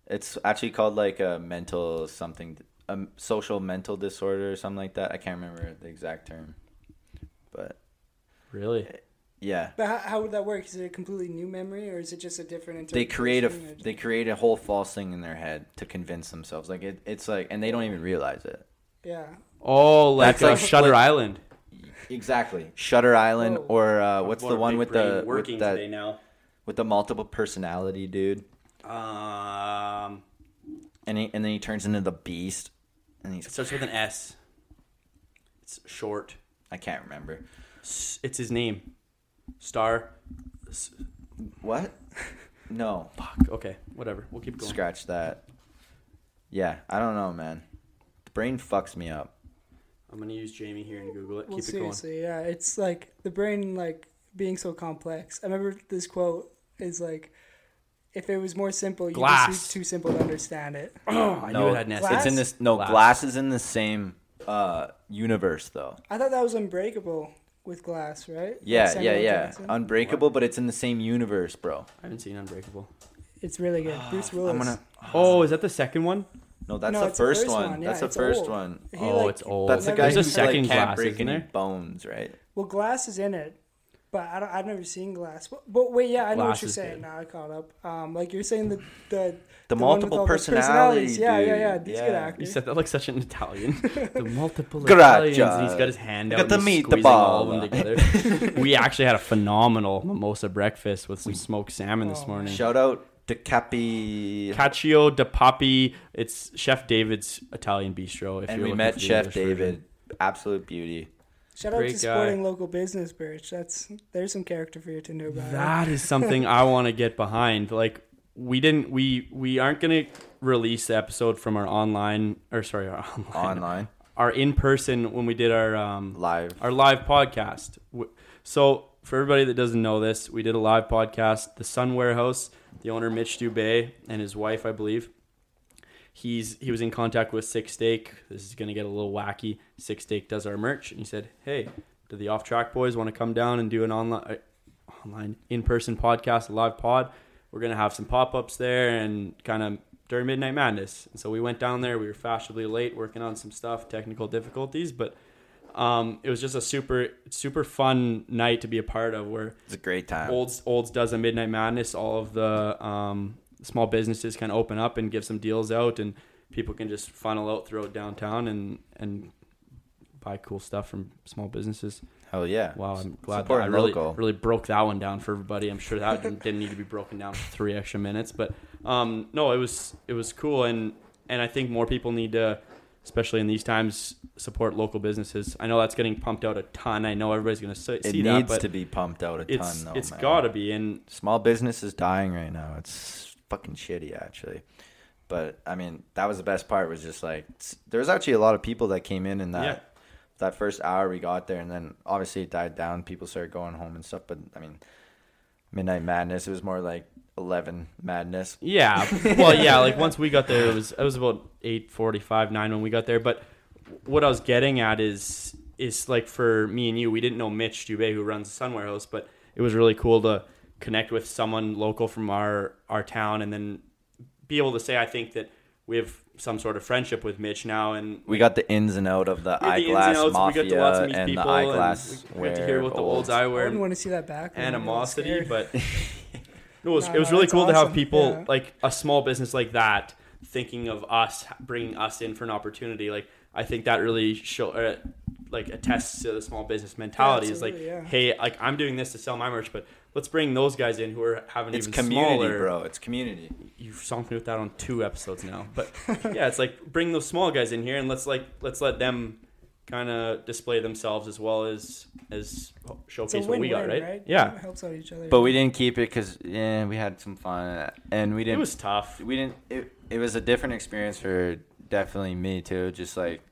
It's actually called like a mental something, a social mental disorder or something like that. I can't remember the exact term, but Really? Eh, yeah, But how, how would that work? Is it a completely new memory, or is it just a different they create a or- they create a whole false thing in their head to convince themselves. Like it, it's like, and they don't even realize it. yeah. Oh, like, That's uh, like- Shutter like- Island. Exactly, Shutter Island, Whoa. or uh, what's the one with the working with that today now? with the multiple personality dude, Um, and he, and then he turns into the beast, and he starts with an S. It's short. I can't remember It's his name. Star. What. No, Fuck. Okay. Whatever. We'll keep going. scratch that. Yeah, I don't know, man. The brain fucks me up. I'm gonna use Jamie here and Google it. Well, keep it going. seriously, yeah. It's like the brain, like being so complex. I remember this quote is like, "If it was more simple, you'd Glass. just be too simple to understand it." Oh, *clears throat* I knew no, it had. Glass? it's in this. No, Glass. glass. is in the same uh, universe, though. I thought that was Unbreakable with Glass, right? Yeah, Samuel yeah, L. yeah. Jackson. Unbreakable, but it's in the same universe, bro. I haven't seen Unbreakable. it's really good. *sighs* Bruce Willis. I'm gonna. Oh, is that the second one? No, that's No, the it's the first, first one. one, yeah, That's the first old. one. He, oh, like- it's old. That's the Never guy seen who a second like, can't glass, break isn't any bones, right? Well, Glass is in it, but I don't, I've never seen Glass. But, but wait, yeah, I know Glass what you're saying. good. Now I caught up. Um, like you're saying the the The, one with multiple all those personalities. Yeah, yeah, yeah. These a good Yeah. actor. You said that like such an Italian. *laughs* the multiple Grazie. Italians, and he's got his hand out Got the meat, meatball. squeezing all of them together. *laughs* we actually had a phenomenal mimosa breakfast with some smoked salmon this Oh, morning. Shout out to Capi. Cacio de Papi. It's Chef David's Italian bistro. If and you're we met Chef English version. David. Absolute beauty. Shout out Great to guy. supporting local business, Birch. That's there's some character for your Tinder bio. That is *laughs* something I want to get behind. Like we didn't we we aren't gonna release the episode from our online or sorry our *laughs* online, Online, our in person when we did our um live. our live podcast. So for everybody that doesn't know this, we did a live podcast. The Sun Warehouse, the owner Mitch Dubé and his wife, I believe. He's he was in contact with Six Steak. This is gonna get a little wacky. Six Steak does our merch, and he said, "Hey, do the Off Track Boys want to come down and do an online uh, online in person podcast, a live pod? We're gonna have some pop ups there and kind of during Midnight Madness." And so we went down there. We were fashionably late, working on some stuff, technical difficulties, but um, it was just a super super fun night to be a part of. Where It's a great time. Olds Olds does a Midnight Madness. All of the um, small businesses can open up and give some deals out, and people can just funnel out throughout downtown and and buy cool stuff from small businesses. Hell yeah. Wow, I'm glad that I really local. really broke that one down for everybody. I'm sure that didn't, didn't need to be broken down for three extra minutes, but um, no, it was it was cool, and and I think more people need to, especially in these times, support local businesses. I know that's getting pumped out a ton. I know everybody's going to see It that, needs but to be pumped out a it's ton, though. It's got to be, and Small business is dying right now. It's fucking shitty, actually. But I mean, that was the best part. Was just like there was actually a lot of people that came in in that Yeah. that first hour we got there, and then obviously it died down. People started going home and stuff. But I mean, midnight madness. It was more like eleven madness. Yeah. *laughs* Well, yeah. Like once we got there, it was it was about eight forty five nine when we got there. But what I was getting at is is like for me and you, we didn't know Mitch Dubé who runs the Sun Warehouse, but it was really cool to connect with someone local from our our town, and then be able to say, I think that we have some sort of friendship with Mitch now, and We got the ins and out of the we the ins and eyeglass outs, mafia we got to lots of meet and the eyeglass and we got to hear what the olds I eyewear wouldn't want to see that back. animosity, but *laughs* no, it was, No, it was no, really that's cool to have people Yeah. like a small business like that thinking of us, bringing us in for an opportunity. Like I think that really show uh, like attests to the small business mentality. Is like, yeah. hey, like I'm doing this to sell my merch, but let's bring those guys in who are having It's even community, smaller. bro. It's community. You've sunk me with that on two episodes now, but *laughs* yeah, it's like bring those small guys in here and let's like let's let them kind of display themselves as well as as showcase what we got, right? right? Yeah, It helps out each other. But we didn't keep it because yeah, we had some fun and we didn't. It was tough. we didn't. It, it was a different experience for definitely me too. Just like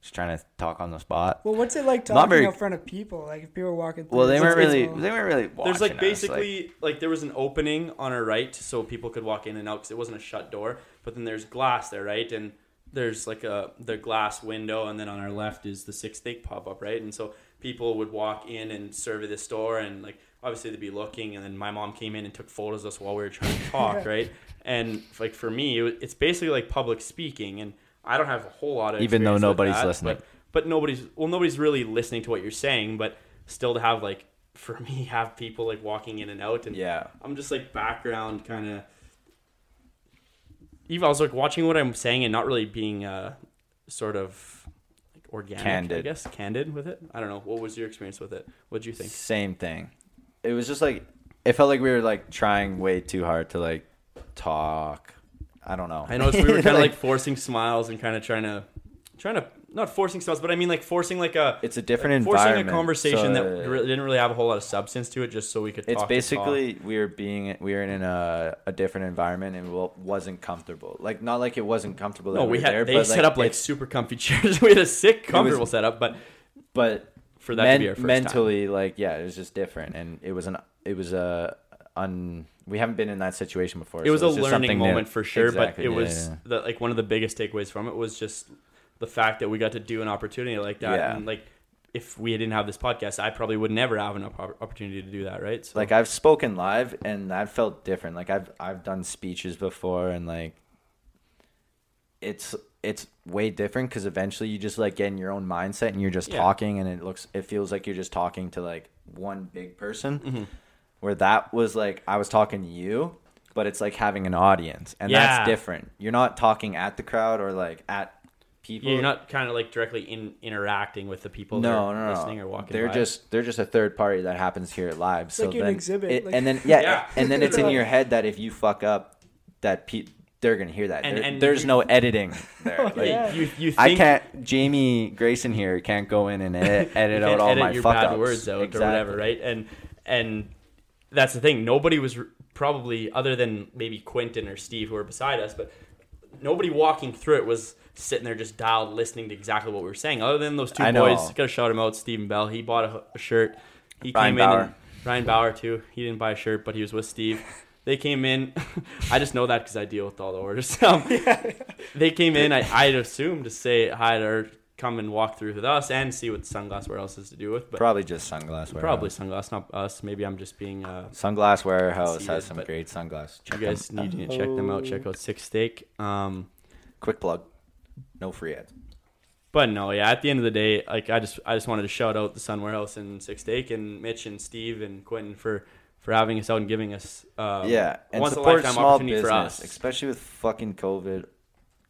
just trying to talk on the spot. Well, what's it like talking very- in front of people? Like if people are walking. Through Well, they weren't really. They weren't really. There's like watching us, basically like, there was an opening on our right, so people could walk in and out because it wasn't a shut door. But then there's glass there, right? And there's like a the glass window, and then on our left is the six steak pop up, right? And so people would walk in and survey the store, and like obviously they'd be looking, and then my mom came in and took photos of us while we were trying to talk, *laughs* right? And like for me, it's basically like public speaking, and I don't have a whole lot of Even though nobody's that, listening. but, but nobody's well, nobody's really listening to what you're saying, but still to have like *laughs* for me have people like walking in and out and Yeah. I'm just like background kind of. Even I was like watching what I'm saying and not really being uh, sort of like organic, candid. I guess, candid with it. I don't know. What was your experience with it? What would you think? Same thing. It was just like it felt like we were like trying way too hard to like talk. I don't know. I noticed we were *laughs* kind of like forcing smiles and kind of trying to, trying to not forcing smiles, but I mean like forcing like a it's a different forcing environment. a conversation so, that re- didn't really have a whole lot of substance to it, just so we could. it's basically we are being we were in a, a different environment and wa- wasn't comfortable. Like not like it wasn't comfortable. No, we were had there, they set up like super comfy *laughs* chairs. we had a sick, comfortable setup, but but for that men- to be our first time. mentally like yeah, it was just different and it was an it was a un we haven't been in that situation before. it was so a learning something new. moment for sure Exactly, but it yeah, was yeah. the like one of the biggest takeaways from it was just the fact that we got to do an opportunity like that Yeah. and like if we didn't have this podcast i probably would never have an opportunity to do that right so like I've spoken live and that felt different. Like I've I've done speeches before and like it's it's way different because eventually you just like get in your own mindset and you're just Yeah. talking and it looks it feels like you're just talking to like one big person. Mm-hmm. Where that was like I was talking to you, but it's like having an audience and Yeah. that's different. You're not talking at the crowd or like at people. you're not kind of like directly in interacting with the people that no, are no, no. listening or walking They're by. just they're just a third party that happens here live. It's so like you're an then exhibit, it- like- and then yeah, *laughs* Yeah. and then it's in your *laughs* head that if you fuck up, that pe- they're gonna hear that. And- and there's you- no editing there. *laughs* Oh, like, yeah. You, you think I can't. Jamie Grayson here can't go in and edit, edit out all edit my your fuck bad ups. words out Exactly. or whatever, right? And and that's the thing. Nobody was r- probably other than maybe Quentin or Steve who were beside us, but nobody walking through it was sitting there just dialed listening to exactly what we were saying. Other than those two I know. boys, gotta shout him out. Stephen Bell, he bought a, a shirt. He Ryan came in. And, Ryan Bauer too. He didn't buy a shirt, but he was with Steve. They came in. *laughs* I just know that because I deal with all the orders. *laughs* Um, *laughs* They came in. I I'd assume to say hi to come and walk through with us and see what Sunglass Warehouse is to do with. But Probably just sunglass warehouse. Probably sunglass, not us. Maybe I'm just being. Uh, Sunglass Warehouse See has some great sunglasses. you guys need to check them out. Check out Six Steak. Um, Quick plug. No free ads. but no, yeah. At the end of the day, like I just I just wanted to shout out the Sun Warehouse and Six Steak and Mitch and Steve and Quentin for for having us out and giving us uh, yeah, and once a support lifetime small opportunity business, for us. especially with fucking COVID.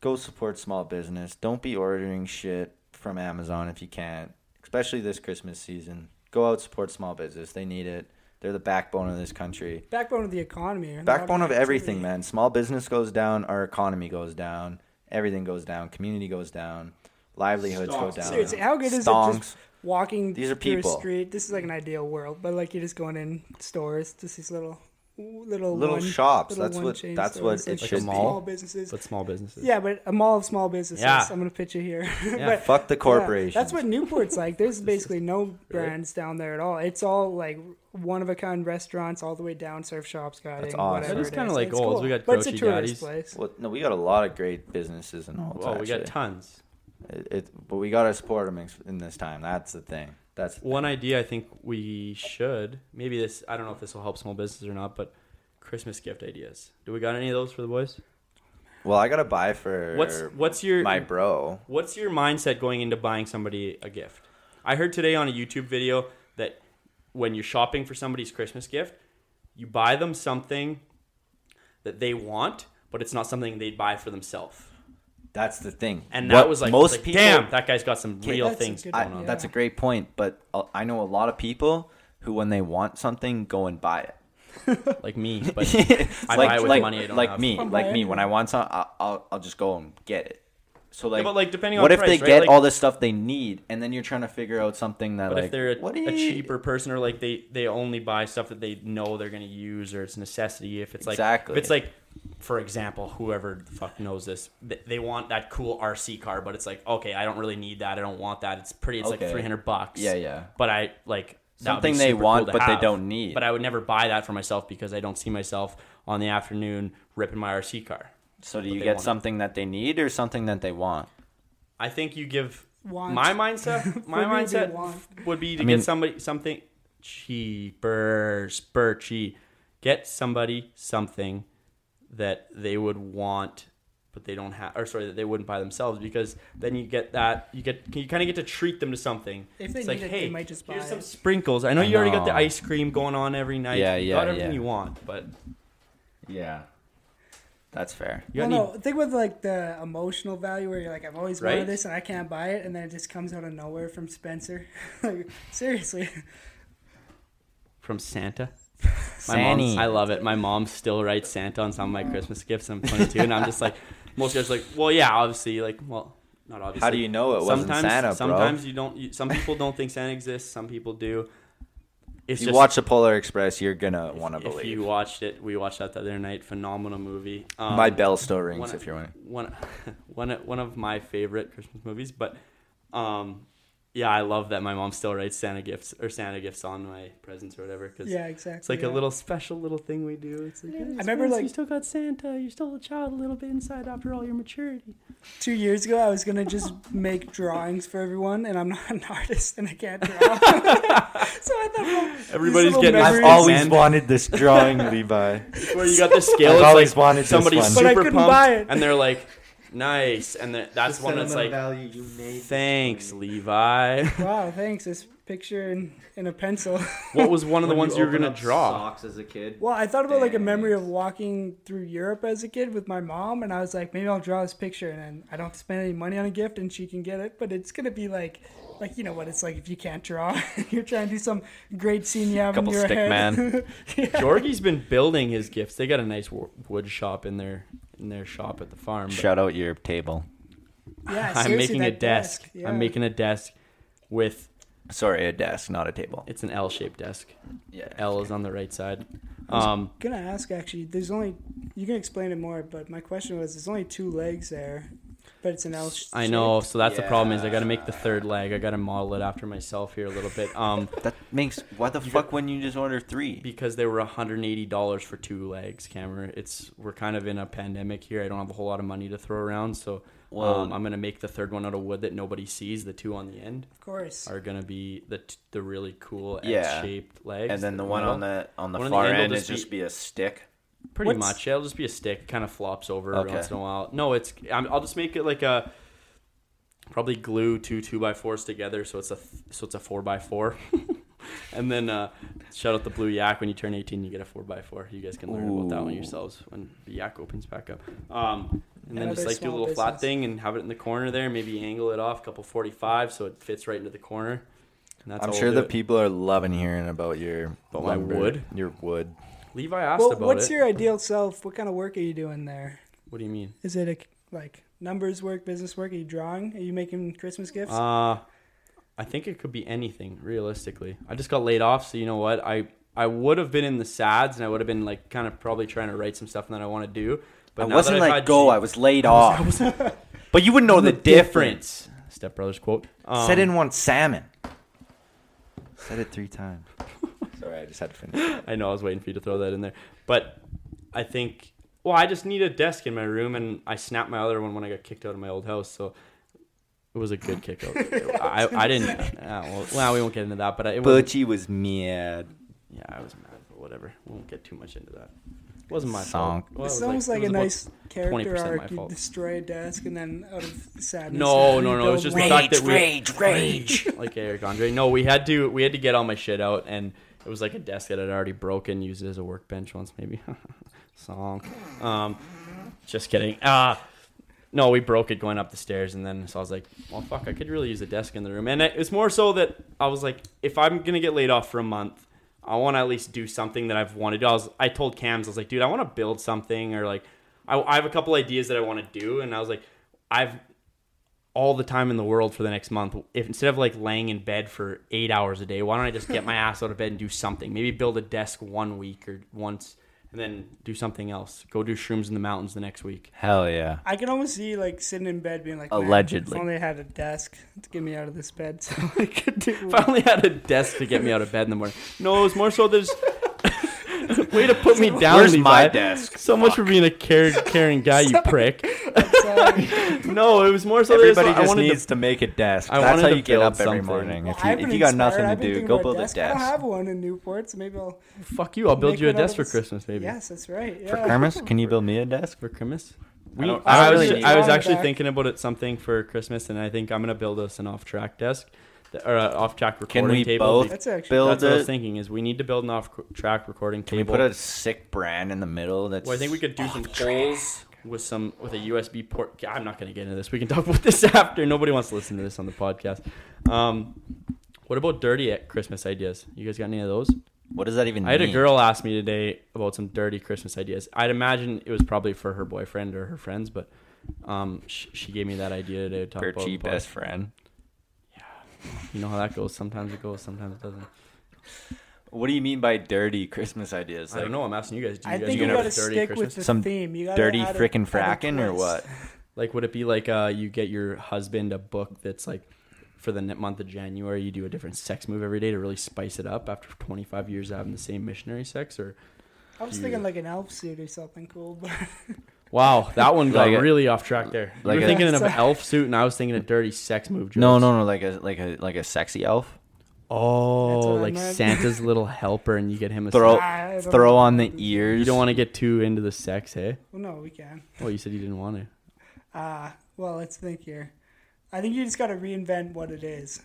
Go support small business. Don't be ordering shit from Amazon if you can't, especially this Christmas season. Go out support small business. They need it. They're the backbone of this country. Backbone of the economy. Backbone of everything, man. Small business goes down, our economy goes down, everything goes down, community goes down, livelihoods go down. Seriously, how good is it just walking These are through people. a street? This is like an ideal world, but like you're just going in stores, just these little, little Little one- shops, little that's what- chain that's what stores, it like should be. Small businesses. but small businesses. Yeah, but a mall of small businesses. Yeah. I'm gonna picture here. *laughs* Yeah. but Fuck the yeah, corporations. that's what Newport's like. There's *laughs* basically no brands down there at all. It's all like one of a kind restaurants all the way down, surf shops, guiding, That's awesome. whatever. That is kinda like It's Olds. cool. We got but it's a Grocery tourist Daddies. place. Well, no, we got a lot of great businesses and all. Well, we got tons. It, it, but we gotta support them in this time. That's the thing. That's One idea I think we should maybe this. I don't know if this will help small businesses or not, but Christmas gift ideas. Do we got any of those for the boys? Well, I gotta buy for What's what's your my bro. What's your mindset going into buying somebody a gift? I heard today on a YouTube video that when you're shopping for somebody's Christmas gift, you buy them something that they want, but it's not something they'd buy for themselves. That's the thing. And that What was like, most like, people. damn, that guy's got some real that's things good going I, on. Yeah. That's a great point, but uh, I know a lot of people who, when they want something, go and buy it. *laughs* Like me, but *laughs* I like, buy it with like, money I don't like have. me, I'll like me. it. When I want something, I'll, I'll, I'll just go and get it. So like, but like depending on what if price, they right? get Like- all the stuff they need, and then you're trying to figure out something that But like if they're a, what a cheaper person or like they, they only buy stuff that they know they're going to use or it's a necessity, if it's like Exactly. if it's like for example, whoever the fuck knows this, they, they want that cool RC car, but it's like okay, I don't really need that. I don't want that. It's pretty. It's Okay. like three hundred bucks. Yeah, yeah. But I like that would be Something they super want, cool to but they have. don't need. But I would never buy that for myself because I don't see myself on the afternoon ripping my RC car. So do you they get want. something that they need or something that they want? I think you give Want. my mindset. *laughs* My me, it'd mindset want. would be to I mean- get somebody something cheaper, spur cheap. Get somebody something that they would want, but they don't have, or sorry, that they wouldn't buy themselves because then you get that you get you kind of get to treat them to something. If they it's need like, it, hey, they might just buy here's some sprinkles. I know I you already got the ice cream going on every night. Yeah, you yeah, got everything yeah. you want, but Yeah, that's fair. you well, got no, think with like the emotional value where you're like, I've always Right? wanted this and I can't buy it, and then it just comes out of nowhere from Spencer. *laughs* like seriously, from Santa. My mom, I love it. My mom still writes Santa on some of my Christmas gifts. I'm 22, and I'm just like, *laughs* most guys are like, well, yeah, obviously, like, well, not obviously. How do you know it wasn't sometimes, Santa, bro? Sometimes you don't. You, some people don't think Santa exists. Some people do. It's If you just watch the Polar Express, you're gonna want to believe. if you watched it, we watched that the other night. Phenomenal movie. Um, My bell still rings *laughs* one, if you're wondering. one, one, one of my favorite Christmas movies. But, um, yeah, I love that my mom still writes Santa gifts or Santa gifts on my presents or whatever. Cause yeah, exactly. it's like yeah. a little special little thing we do. It's like, I remember, like- you still got Santa. You're still a child a little bit inside after all your maturity. two years ago. I was gonna just *laughs* make drawings for everyone, and I'm not an *laughs* artist and I can't draw. *laughs* so I thought, well, Everybody's little getting- I've always Man. wanted this drawing, Levi. Where you got the scale, I've always like wanted this somebody's one. But I super couldn't pumped, buy it. and they're like, nice, and the, that's one that's like, value you made. thanks, Levi. *laughs* Wow, thanks. This picture in, in a pencil. *laughs* what was one of the ones you were gonna draw? Socks as a kid. Well, I thought about like a memory of walking through Europe as a kid with my mom, and I was like, maybe I'll draw this picture, and then I don't have to spend any money on a gift, and she can get it. But it's gonna be like, like you know what it's like if you can't draw, *laughs* you're trying to do some great scene you have Couple in your stick head. man. *laughs* Georgie's been building his gifts. They got a nice wood shop in their in in their shop at the farm. but Shout out your table. Yeah, I'm making a that desk. Yeah. I'm making a desk with Sorry, a desk, not a table. it's an L-shaped desk. Yeah. L is on the right side. Um, gonna ask actually. There's only you can explain it more, but my question was there's only two legs there, but it's an L. sh- I know, so that's the problem is I got to make the third leg. I got to model it after myself here a little bit. Um, *laughs* That makes why the fuck when you just order three? because they were 180 dollars for two legs, Cameron. It's we're kind of in a pandemic here. I don't have a whole lot of money to throw around, so Well- um, I'm gonna make the third one out of wood that nobody sees. The two on the end Of course. are gonna be the t- the really cool Yeah. X-shaped legs. And then the one on the on the One on the far end will is just be- just be a stick. Pretty What's- much. Yeah, it'll just be a stick. It kind of flops over every Okay. once in a while. No, it's. I'm, I'll just make it like a. Probably glue two two by fours together, so it's a th- so it's a four by four. *laughs* and then uh, shout out the blue yak. When you turn 18, you get a four by four. You guys can learn about that one yourselves when the yak opens back up. Um, and then just like do a small little flat thing and have it in the corner there. Maybe angle it off a couple 45 so it fits right into the corner. And that's I'm sure we'll the it. people are loving hearing about your About my lumber- wood? Your wood. Levi asked Well, about what's it. your ideal self? What kind of work are you doing there? what do you mean? Is it a, like numbers work, business work? Are you drawing? Are you making Christmas gifts? Uh, I think it could be anything realistically. I just got laid off, so you know what? I I would have been in the sads, and I would have been like kind of probably trying to write some stuff that I want to do. But I wasn't that I've like go. G- I was laid off. *laughs* but you wouldn't know the, difference. Step Brothers quote. Um, Said didn't want salmon. Said it three times. *laughs* Sorry, I just had to finish. *laughs* I know I was waiting for you to throw that in there, but I think. Well, I just need a desk in my room, and I snapped my other one when I got kicked out of my old house. So it was a good kick out. I, I didn't. Uh, well, well, we won't get into that, but it was. Butchie was mad. Yeah, I was mad, but whatever. We won't get too much into that. It wasn't my Song. fault. Well, it was sounds like, it a nice character arc. You destroy a desk and then out of sadness. No, no, no. It was rebuild just the fact that we rage, rage. *laughs* like Eric Andre. No, we had to we had to get all my shit out, and it was like a desk that had already broken. Used it as a workbench once, maybe. *laughs* Song. Um, just kidding. Uh no, we broke it going up the stairs, and then so I was like, well, fuck, I could really use a desk in the room. And it's more so that I was like, if I'm gonna get laid off for a month, I want to at least do something that I've wanted to. I was, I told Cams, I was like, dude, I want to build something, or like, I, I have a couple ideas that I want to do, and I was like, I've all the time in the world for the next month. If instead of like laying in bed for eight hours a day, why don't I just get my *laughs* ass out of bed and do something? Maybe build a desk one week or once, and then do something else. Go do shrooms in the mountains the next week. Hell yeah. I can almost see like sitting in bed being like, "Man, Allegedly. if only I had a desk to get me out of this bed, so *laughs* I could do. If I only had a desk to get me out of bed in the morning. No, it was more so there's a *laughs* way to put me down. Where's Levi. my desk? So much for being a caring, caring guy, you *laughs* prick. Sorry. *laughs* No, it was more so. that Everybody I just wanted needs to, to, make a desk. I That's how you get build up every something. morning. Well, If you, if you got nothing to do, go build a desk. don't have one in Newport, so maybe I'll. fuck you. I'll build you a desk for Christmas, maybe. Yes, that's right. Yeah. For Kermis, can you *laughs* build me a desk? For Christmas. I We, don't- I, I don't was, really I was actually Back. thinking about it something for Christmas, and I think I'm gonna build us an off-track desk, or an off-track Can recording we table. both That's actually. build That's what I was thinking. Is we need to build an off-track recording table. Can we put a sick brand in the middle? That's Well, I think we could do some holes with some with a USB port. I'm not going to get into this. We can talk about this *laughs* after. Nobody wants to listen to this on the podcast. Um, what about dirty at Christmas ideas? You guys got any of those? What does that even I had a girl ask me today about some dirty Christmas ideas. I'd imagine it was probably for her boyfriend or her friends, but um, she, she gave me that idea today to talk Her about. cheap best friend. Yeah, you know how that goes. Sometimes it goes, sometimes it doesn't. What do you mean by dirty Christmas ideas? I don't know. I'm asking you guys. Do you I guys think get you a gotta dirty stick Christmas? with the Some theme. You gotta dirty add a- frickin' add a fracking or twist. what? *laughs* Like, would it be like uh, you get your husband a book that's like for the n- month of January, you do a different sex move every day to really spice it up after 25 years of having the same missionary sex? Or I was You- thinking like an elf suit or something cool, but *laughs* wow, that one got Like a- really off track there. You like were a- thinking of an elf suit, and I was thinking a dirty sex move. No, no, no. Like a like a like a sexy elf. That's Oh, like. Santa's little helper, and you get him a. Throw Ah, I don't throw know. on the ears. You don't want to get too into the sex, hey? Well, no, we can. Oh, you said you didn't want to. Ah, well, let's think here. I think you just got to reinvent what it is.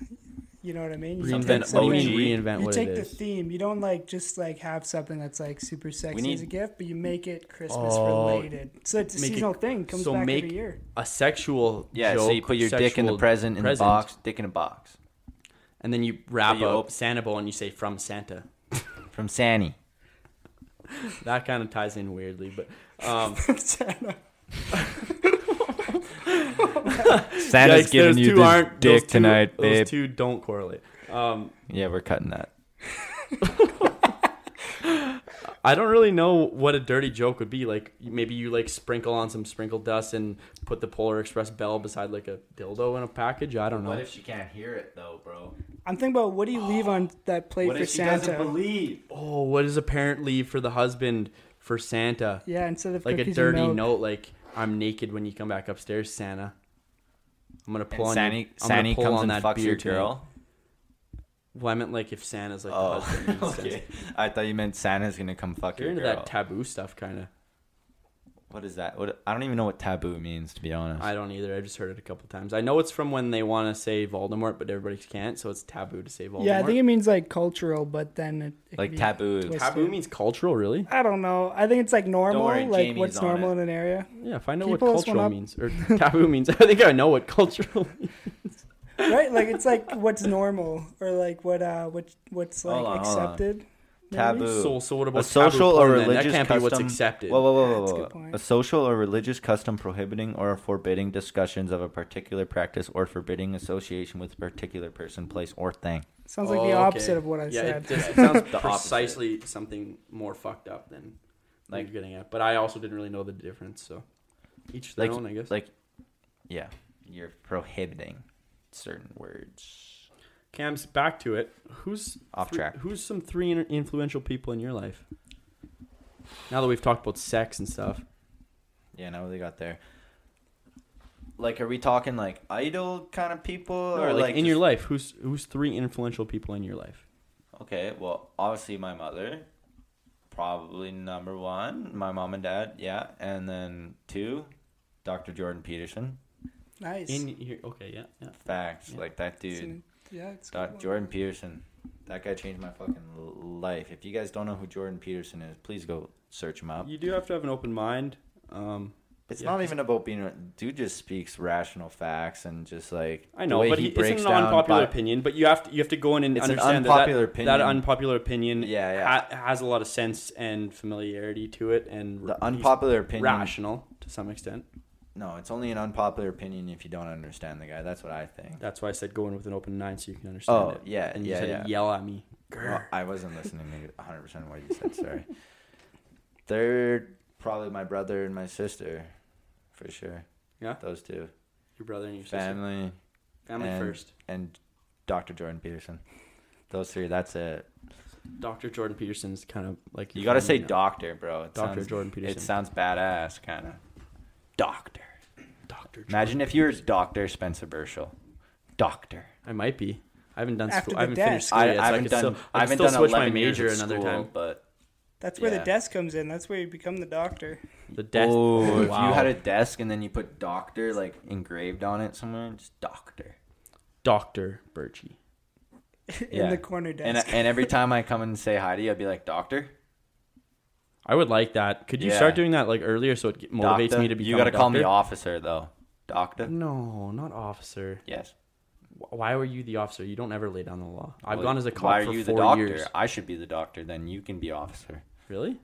You know what I mean? You Reinvent. take What do you mean something- reinvent You what take it the is? theme. You don't like just like have something that's like super sexy need- as a gift, but you make it Christmas Oh, related. So it's a make it- seasonal thing. Comes so back make- every year. A sexual. Yeah, joke, so you put your dick in the sexual present in the box, dick in a box and then you wrap So you op- Santa bow and you say from Santa. *laughs* from Sanny. That kind of ties in weirdly, but um, *laughs* *laughs* Santa's Yikes, giving those you this dick two- tonight, Those babe. two don't correlate. Um, Yeah, we're cutting that. I don't really know what a dirty joke would be. Like maybe you like sprinkle on some sprinkle dust and put the Polar Express bell beside like a dildo in a package. I don't know. What if she can't hear it though, bro? I'm thinking about what do you leave on that plate for Santa? believe? oh, what does a parent leave for the husband for Santa? yeah, instead of Like a cookies and dirty milk. note, like I'm naked when you come back upstairs, Santa. I'm gonna pull And on Sandy, you. I'm gonna Sandy pull comes on and that fucks your beard tank. girl. Well, I meant like if Santa's like Oh, the husband. *laughs* okay. I thought you meant Santa's gonna come fuck You're your into girl. that taboo stuff, kind of. what is that? What I don't even know what taboo means to be honest. I don't either. I just heard it a couple times. I know it's from when they want to say Voldemort, but everybody can't, so it's taboo to say Voldemort. Yeah, I think it means like cultural, but then it, it like taboo. twisted. taboo means cultural, really. I don't know. I think it's like normal, worry, like Jamie's what's on normal it. in an area. Yeah, find out Can you what pull this one cultural means or *laughs* taboo means. *laughs* I think I know what cultural. means. Right? Like it's like what's normal or like what uh what what's like Hold on, hold on. accepted. maybe? Taboo. So, so what about a social taboo or porn, then? religious That can't custom. be what's accepted. Whoa, whoa, whoa, whoa, a whoa. good point. A social or religious custom prohibiting or forbidding discussions of a particular practice or forbidding association with a particular person, place, or thing. Sounds like Oh, the okay. opposite of what I yeah, said. *laughs* It, just, it sounds The opposite. precisely something more fucked up than like Like- you're getting at. But I also didn't really know the difference, so each their Like- own, I guess. Like, yeah, you're prohibiting certain words. Cam's back to it. Who's Off track. Who's some three influential people in your life? Now that we've talked about sex and stuff, Yeah, now they got there. Like, are we talking like idol kind of people, or like, in your life, who's who's three influential people in your life? Okay, well, obviously my mother, probably number one. My mom and dad, yeah, and then two, Dr. Jordan Peterson. Nice. In your okay, yeah, yeah. Facts, Yeah. like that It's dude. an- yeah, it's a Doc. Jordan Peterson. That guy changed my fucking life. If you guys don't know who Jordan Peterson is, please go search him up. You do have to have an open mind. Um, It's Yeah. not even about being. a- Dude just speaks rational facts and just like I know, but he he, it's an unpopular bi- opinion. But you have to you have to go in and It's an understand that unpopular that, opinion. that unpopular opinion Yeah, yeah. Ha- has a lot of sense and familiarity to it, and The unpopular opinion. rational to some extent. No, it's only an unpopular opinion if you don't understand the guy. That's what I think. That's why I said go in with an open mind so you can understand Oh it. yeah, and you yeah, said yeah. yell at me. Well, I wasn't listening to 100 percent what you said. Sorry. Third, probably my brother and my sister, for sure. Yeah? those two. Your brother and your sister. Family Family and- first. and Dr. Jordan Peterson. Those three. That's it. Dr. Jordan Peterson's kind of like You got to say now. doctor, bro. It sounds- Jordan Peterson. It sounds badass, kind of. Doctor. Dr. Imagine if you were Doctor Spencer Burchell. Doctor. I might be. I haven't done After school. the I haven't finished school I, yet, so I haven't could done. Still, I I haven't still done switch my major of another school, time. but That's where Yeah. the desk comes in. That's where you become the doctor. The desk. oh, if wow. you had a desk and then you put doctor like engraved on it somewhere, just doctor. Dr. Birchie. *laughs* in Yeah. the corner desk. and every time I come and say hi to you, I'd be like, doctor. I would like that. Could you Yeah. start doing that like earlier so it motivates Doctor? me to become You got to call me officer though. Doctor. No, not officer. Yes. Why were you the officer? You don't ever lay down the law. I've Well, gone as a cop Why are for you four the doctor? years. I should be the doctor. Then you can be officer. Really?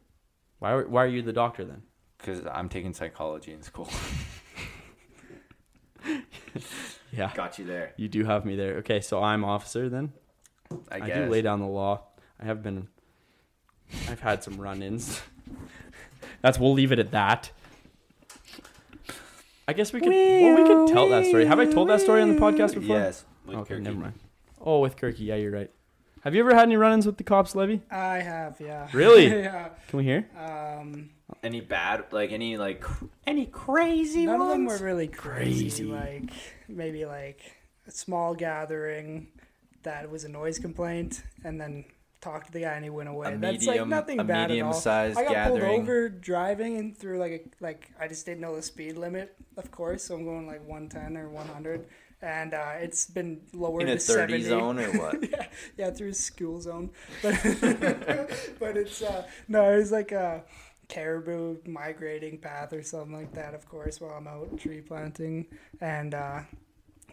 Why? Are, why are you the doctor then? Because I'm taking psychology in school. *laughs* Yeah, Got you there. you do have me there. Okay, so I'm officer then. I I, do lay down the law. I have been. I've had some run-ins. *laughs* That's. We'll leave it at that. I guess we could. Well, we could tell that story. Have I told that story on the podcast before? Yes. with okay, Kirky. never mind. Oh, with Kirky. Yeah, you're right. Have you ever had any run-ins with the cops, Levi? I have, yeah. Really? *laughs* yeah. Can we hear? Um, Any bad, like any like cr- any crazy none of them were really crazy. Crazy. Like maybe like a small gathering that was a noise complaint, and then talked to the guy and he went away. A That's like nothing a bad at all. medium-sized I got gathering. pulled over driving and through like a, like I just didn't know the speed limit, of course. So I'm going like 110 or 100, and uh, it's been lowered in a to 30 70. zone or what? *laughs* yeah, yeah, through school zone. *laughs* But *laughs* but it's uh no, it was like a caribou migrating path or something like that, of course, while I'm out tree planting. And uh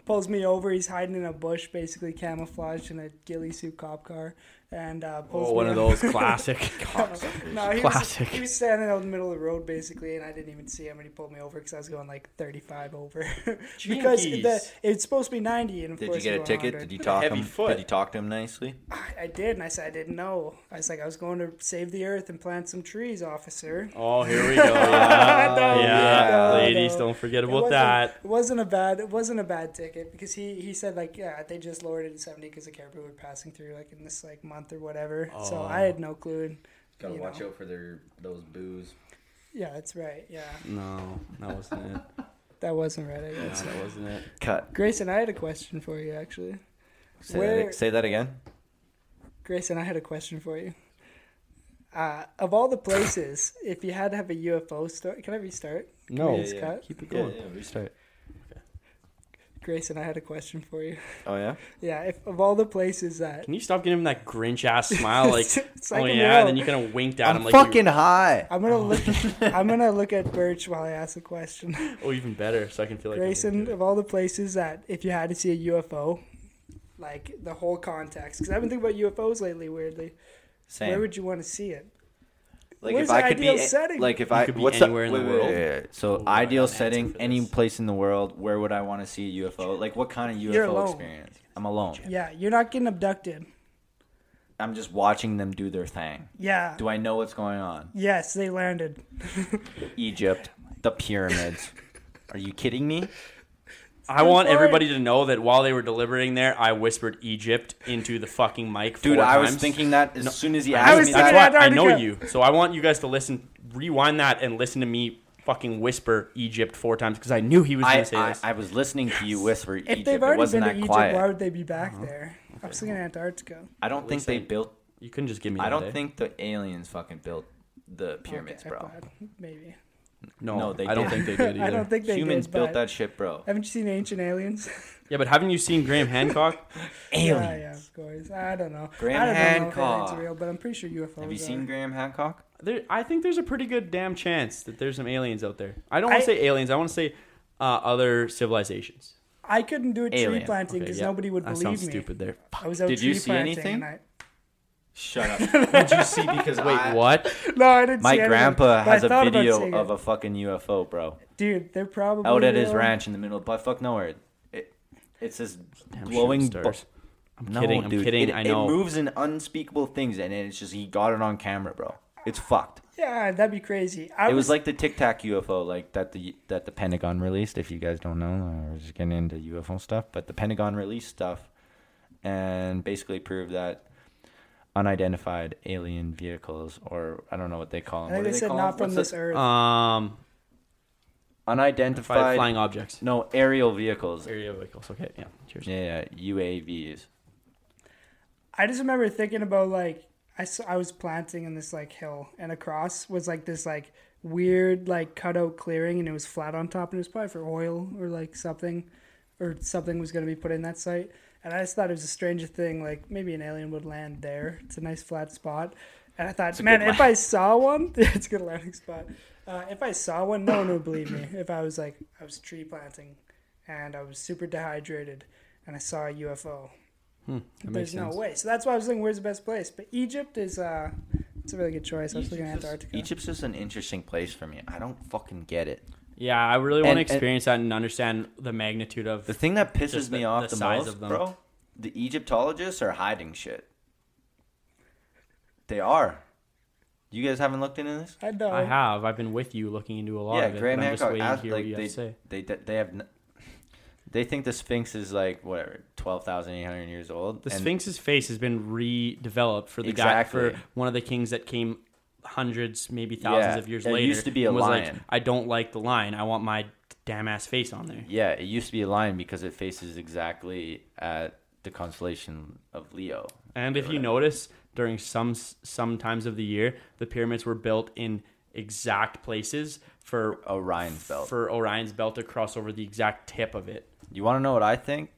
pulls me over. He's hiding in a bush, basically camouflaged in a ghillie suit cop car, and uh, pulls Oh, me one of those *laughs* classic. *laughs* no, he Classic. Was, he was standing out in the middle of the road basically, and I didn't even see him, and he pulled me over because I was going like 35 over. *laughs* because the, it's supposed to be 90, and of Did course you get a I'm going ticket? 100. Did you talk him? foot. Did you talk to him nicely? I, I did, and I said I didn't know. I was like, I was going to save the earth and plant some trees, officer. Oh, here we go. Yeah, No, yeah. no, ladies, no. don't forget about wasn't- that. It wasn't a bad. It wasn't a bad ticket because he he said like yeah they just lowered it to 70 because the caribou were passing through like in this like month or whatever. So Oh. I had no clue. And, Gotta watch know. out for their those boos. Yeah, that's right. Yeah, No, that wasn't it. *laughs* that wasn't right. I No, guess. that wasn't it. Cut. Grayson, I had a question for you actually. Say, Where- that, say that again. Grayson, I had a question for you. Uh, of all the places, if you had to have a UFO story, can I restart? No, Yeah, yeah. cut? keep it Yeah, going. yeah, restart. Grayson, I had a question for you. Oh yeah. Yeah, if of all the places that Can you stop giving him that Grinch ass smile? Like, *laughs* It's oh like a yeah, real- and then you kind of winked at him I'm like, you- fucking high. I'm gonna oh. look. *laughs* I'm gonna look at Birch while I ask the question. oh, even better, so I can feel like I'm Grayson, good. of all the places that if you had to see a UFO, like the whole context, because I've been thinking about UFOs lately. Weirdly, Same. where Same. would you want to see it? Like Where's if I the could be ideal setting? like if You I could be what's anywhere in the wait, wait, world? wait, wait. So Ooh, ideal got an answer setting, any place in the world. Where would I want to see a UFO? Like what kind of You're UFO alone. experience? I'm alone. Yeah, you're not getting abducted. I'm just watching them do their thing. Yeah. Do I know what's going on? Yes, they landed. *laughs* Egypt, the pyramids. Are you kidding me? I want Fine. everybody to know that while they were deliberating there, I whispered Egypt into the fucking mic. Dude, four I was thinking that as No, soon as he I asked was me thinking that. That's why I know you. So I want you guys to listen, rewind that, and listen to me fucking whisper Egypt four times because I knew he was going to say I, this. I was listening to you whisper If Egypt. they've It already wasn't been to that Egypt, quiet. why would they be back there? I was thinking Antarctica. I don't think they Listen. built. you couldn't just give me. I don't eh? think the aliens fucking built the pyramids, Okay, bro. Maybe. No, No, they I don't didn't. think they did either. *laughs* I don't think they Humans did, built that shit, bro. Haven't you seen Ancient Aliens? *laughs* Yeah, but haven't you seen Graham Hancock? *laughs* Yeah, yeah, of course. I don't know. Graham I don't know if Hancock. real, but I'm pretty sure UFOs. Have you are. seen Graham Hancock? There, I think there's a pretty good damn chance that there's some aliens out there. I don't want to say aliens. I want to say uh, other civilizations. I couldn't do a tree Alien. planting Okay, because yeah. nobody would That believe sounds me. stupid there. I was out Did tree you see planting anything? and I- Shut up. Did you see? Because Wait, *laughs* I- what? No, I didn't. My see grandpa but has a video of a fucking UFO, bro. dude. They're probably Out at his real. ranch in the middle of but fuck nowhere. It, it's this Damn glowing bu- I'm no, kidding. I'm dude. kidding. It, I know. It moves in unspeakable things, and it's just he got it on camera, bro. It's fucked. Yeah, that'd be crazy. I it was like the Tic Tac UFO, like that the that the Pentagon released. If you guys don't know, we're just getting into UFO stuff, but the Pentagon released stuff and basically proved that unidentified alien vehicles, or I don't know what they call I them. think what they do said call not them? from What's this earth. Um, Unidentified flying objects. No, aerial vehicles. Aerial vehicles. Okay. Yeah. Cheers. Yeah, yeah, UAVs. I just remember thinking about like I, saw, I was planting in this like hill and across was like this like weird like cutout clearing and it was flat on top and it was probably for oil or like something or something was going to be put in that site and I just thought it was a stranger thing like maybe an alien would land there it's a nice flat spot and I thought man if I saw one *laughs* it's a good landing spot uh, if I saw one no one would believe me if I was like I was tree planting and I was super dehydrated and I saw a UFO Hmm, there's no way. So that's why I was thinking, where's the best place? But Egypt is uh, it's a really good choice. I was looking at just- Antarctica. Egypt's just an interesting place for me. I don't fucking get it. Yeah, I really want And- to and- experience that and understand the magnitude of. The thing that pisses Just the- me off the the, size most, of them. bro, the Egyptologists are hiding shit. They are. You guys haven't looked into this? I know. I have. I've been with you looking into a lot yeah, of it. Yeah, Graham I'm just Hancock waiting to asked, like what you they, to say. they they have n- they think the Sphinx is like whatever twelve thousand eight hundred years old. The Sphinx's face has been redeveloped for the guy for one of the kings that came hundreds, maybe thousands Yeah, of years later. it used to be a was like, lion. I don't like the lion. I want my damn ass face on there. Yeah, it used to be a lion because it faces exactly at the constellation of Leo. And if you notice, during some some times of the year, the pyramids were built in exact places for Orion's belt. for Orion's belt to cross over the exact tip of it. you want to know what I think?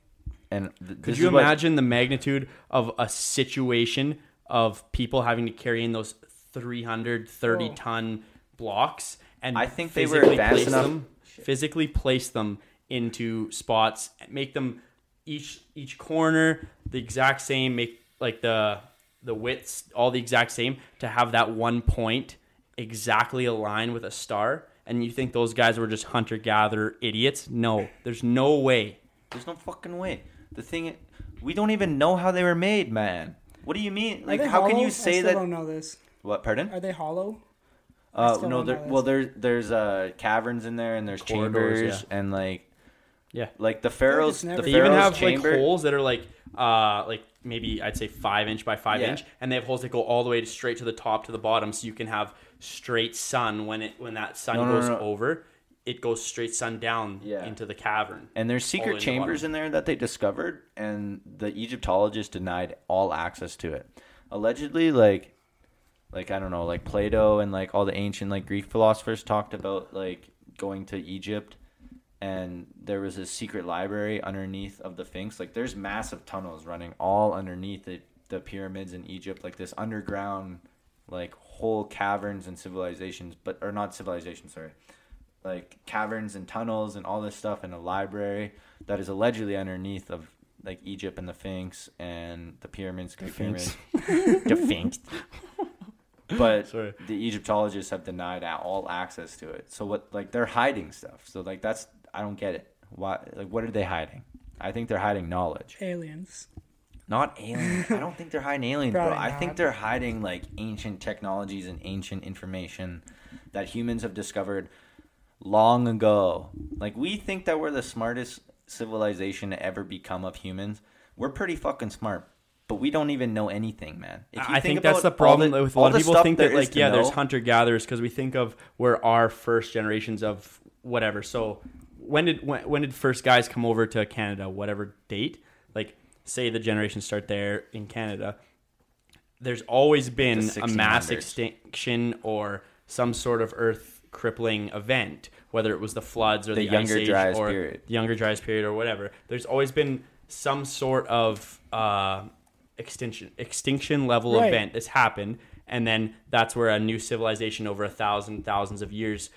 And th- Could you is what- imagine the magnitude of a situation of people having to carry in those 330 Whoa. ton blocks and I think they were physically advanced place enough- them physically place them into spots, make them each each corner the exact same, make like the the widths all the exact same to have that one point exactly aligned with a star. And you think those guys were just hunter gatherer idiots? No, there's no way. There's no fucking way. The thing, we don't even know how they were made, man. What do you mean? Like, they how can hollow? you I say still that? don't know this. What? Pardon? Are they hollow? Uh, no, there. Well, this. there, there's uh caverns in there, and there's Corridors, chambers, and like, Yeah. like the pharaohs. it's The They pharaoh's even have chamber. like holes that are like uh like maybe I'd say five inch by five Yeah. inch, and they have holes that go all the way to straight to the top to the bottom, so you can have straight sun when it when that sun No, no, goes no, no. over, it goes straight sun down Yeah. into the cavern. And there's secret way the chambers bottom. in there that they discovered, and the Egyptologists denied all access to it. Allegedly, like, like I don't know, like Plato and like all the ancient like Greek philosophers talked about like going to Egypt, and there was a secret library underneath of the Sphinx. Like, there's massive tunnels running all underneath it, the pyramids in Egypt, like this underground, like whole caverns and civilizations, but or not civilizations, sorry like caverns and tunnels and all this stuff in a library that is allegedly underneath of like Egypt and the Sphinx and the pyramids, Great pyramids, *laughs* the Sphinx. *laughs* But *laughs* Sorry. the Egyptologists have denied all access to it. So what? Like they're hiding stuff. So like that's I don't get it. Why? Like what are they hiding? I think they're hiding knowledge, Aliens. not aliens. I don't think they're hiding aliens, bro. Probably I think they're hiding like ancient technologies and ancient information that humans have discovered long ago. Like we think that we're the smartest civilization to ever become of humans. We're pretty fucking smart, but we don't even know anything, man. If you I think that's the problem the- with a lot of people think that like yeah, there's hunter gatherers because we think of where our first generations of whatever. So when did when, when did first guys come over to Canada? Whatever date, like say the generations start there in Canada. There's always been a mass extinction or some sort of earth crippling event, whether it was the floods or The the, Younger ice age or period. the younger dryas period or whatever. There's always been some sort of uh, extinction extinction level Right. event that's happened, and then that's where a new civilization over a thousand thousands of years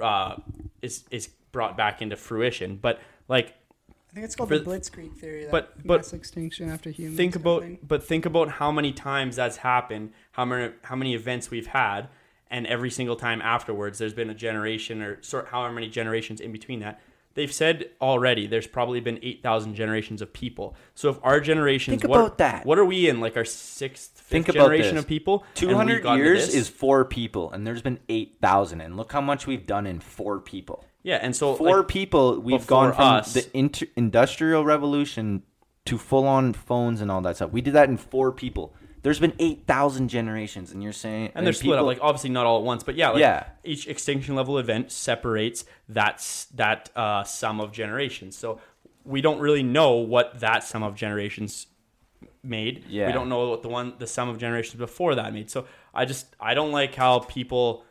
uh, is is brought back into fruition. But like I think it's called For the Blitzkrieg theory. That but- but mass extinction after humans. think about thing. but think about how many times that's happened how many how many events we've had and every single time afterwards there's been a generation or sort however many generations in between that they've said already there's probably been 8000 generations of people so if our generation, Think what, about that. what are we in like our sixth fifth Think generation of people and Two we've hundred gotten to years is four people, and there's been eight thousand. And look how much we've done in four people. yeah and so Four like, people. We've gone from us- the inter- industrial revolution to full-on phones and all that stuff. We did that in four people. There's been eight thousand generations, and you're saying and they're split up people- like obviously not all at once but yeah like Yeah. each extinction level event separates that's that uh, sum of generations so we don't really know what that sum of generations made Yeah. we don't know what the one the sum of generations before that made so i just i don't like how people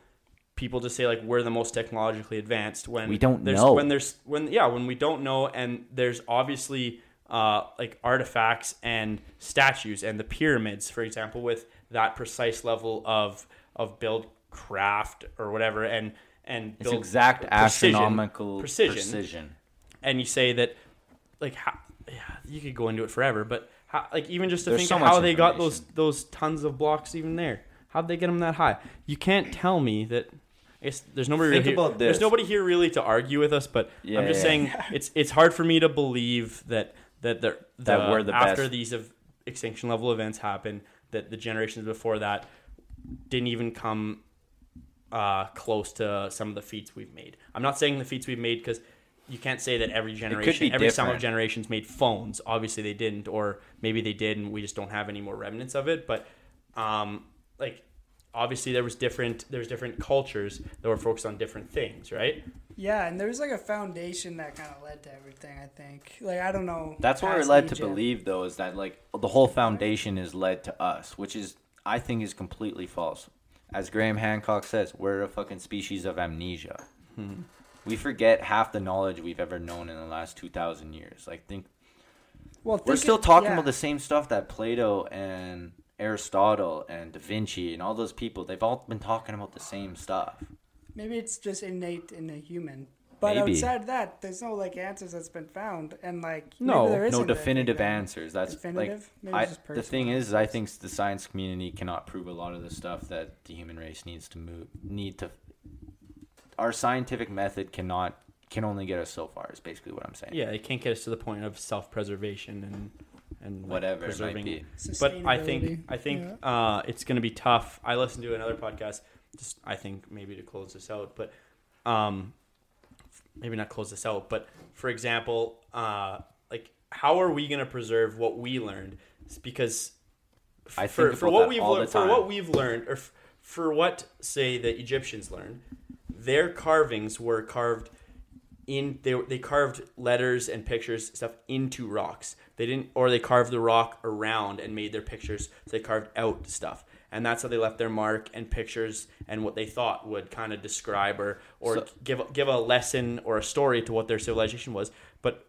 people just say like we're the most technologically advanced when We don't there's, know. when there's when yeah when we don't know and there's obviously uh, like artifacts and statues and the pyramids for example with that precise level of of build craft or whatever and and it's build exact precision- astronomical precision, precision. and you say that like how, yeah, you could go into it forever but how, like even just to There's think so of how they got those those tons of blocks even there. How'd they get them that high? You can't tell me that I guess there's nobody Think here, there's nobody here really to argue with us but Yeah, i'm just yeah. saying *laughs* it's it's hard for me to believe that that the, the That we're the after best. these of extinction level events happen that the generations before that didn't even come uh, close to some of the feats we've made. I'm not saying the feats we've made because you can't say that every generation, every sum of different. generations made phones. Obviously, they didn't, or maybe they did, and we just don't have any more remnants of it. But um, like, obviously, there was different. There was different cultures that were focused on different things, right? Yeah, and there was like a foundation that kind of led to everything. I think. Like I don't know. That's what we're past led to believe, though, is that like the whole foundation is led to us, which is I think is completely false. As Graham Hancock says, we're a fucking species of amnesia. Hmm. We forget half the knowledge we've ever known in the last two thousand years. Like, think Well, we're still it- talking yeah. about the same stuff that Plato and Aristotle and Da Vinci and all those people. They've all been talking about the same stuff. Maybe it's just innate in a human. but Maybe. outside that, there's no like answers that's been found, and like No, maybe there no definitive anything, answers. That's Definitive? Like it's I, just the thing personal. is, I think the science community cannot prove a lot of the stuff that the human race needs to move. Need to. Our scientific method cannot can only get us so far. Is basically what I'm saying. Yeah, it can't get us to the point of self-preservation and and like, Whatever it might preserving be. but I think I think Yeah. uh, it's going to be tough. I listened to another podcast. Just I think maybe to close this out, but um, maybe not close this out. But for example, uh, like how are we going to preserve what we learned? It's because f- I for think for what we've all learned, for what we've learned, or f- for what say the Egyptians learned, their carvings were carved in they they carved letters and pictures stuff into rocks. They didn't or they carved the rock around and made their pictures. So they carved out stuff. And that's how they left their mark and pictures and what they thought would kind of describe or or So- give give a lesson or a story to what their civilization was. But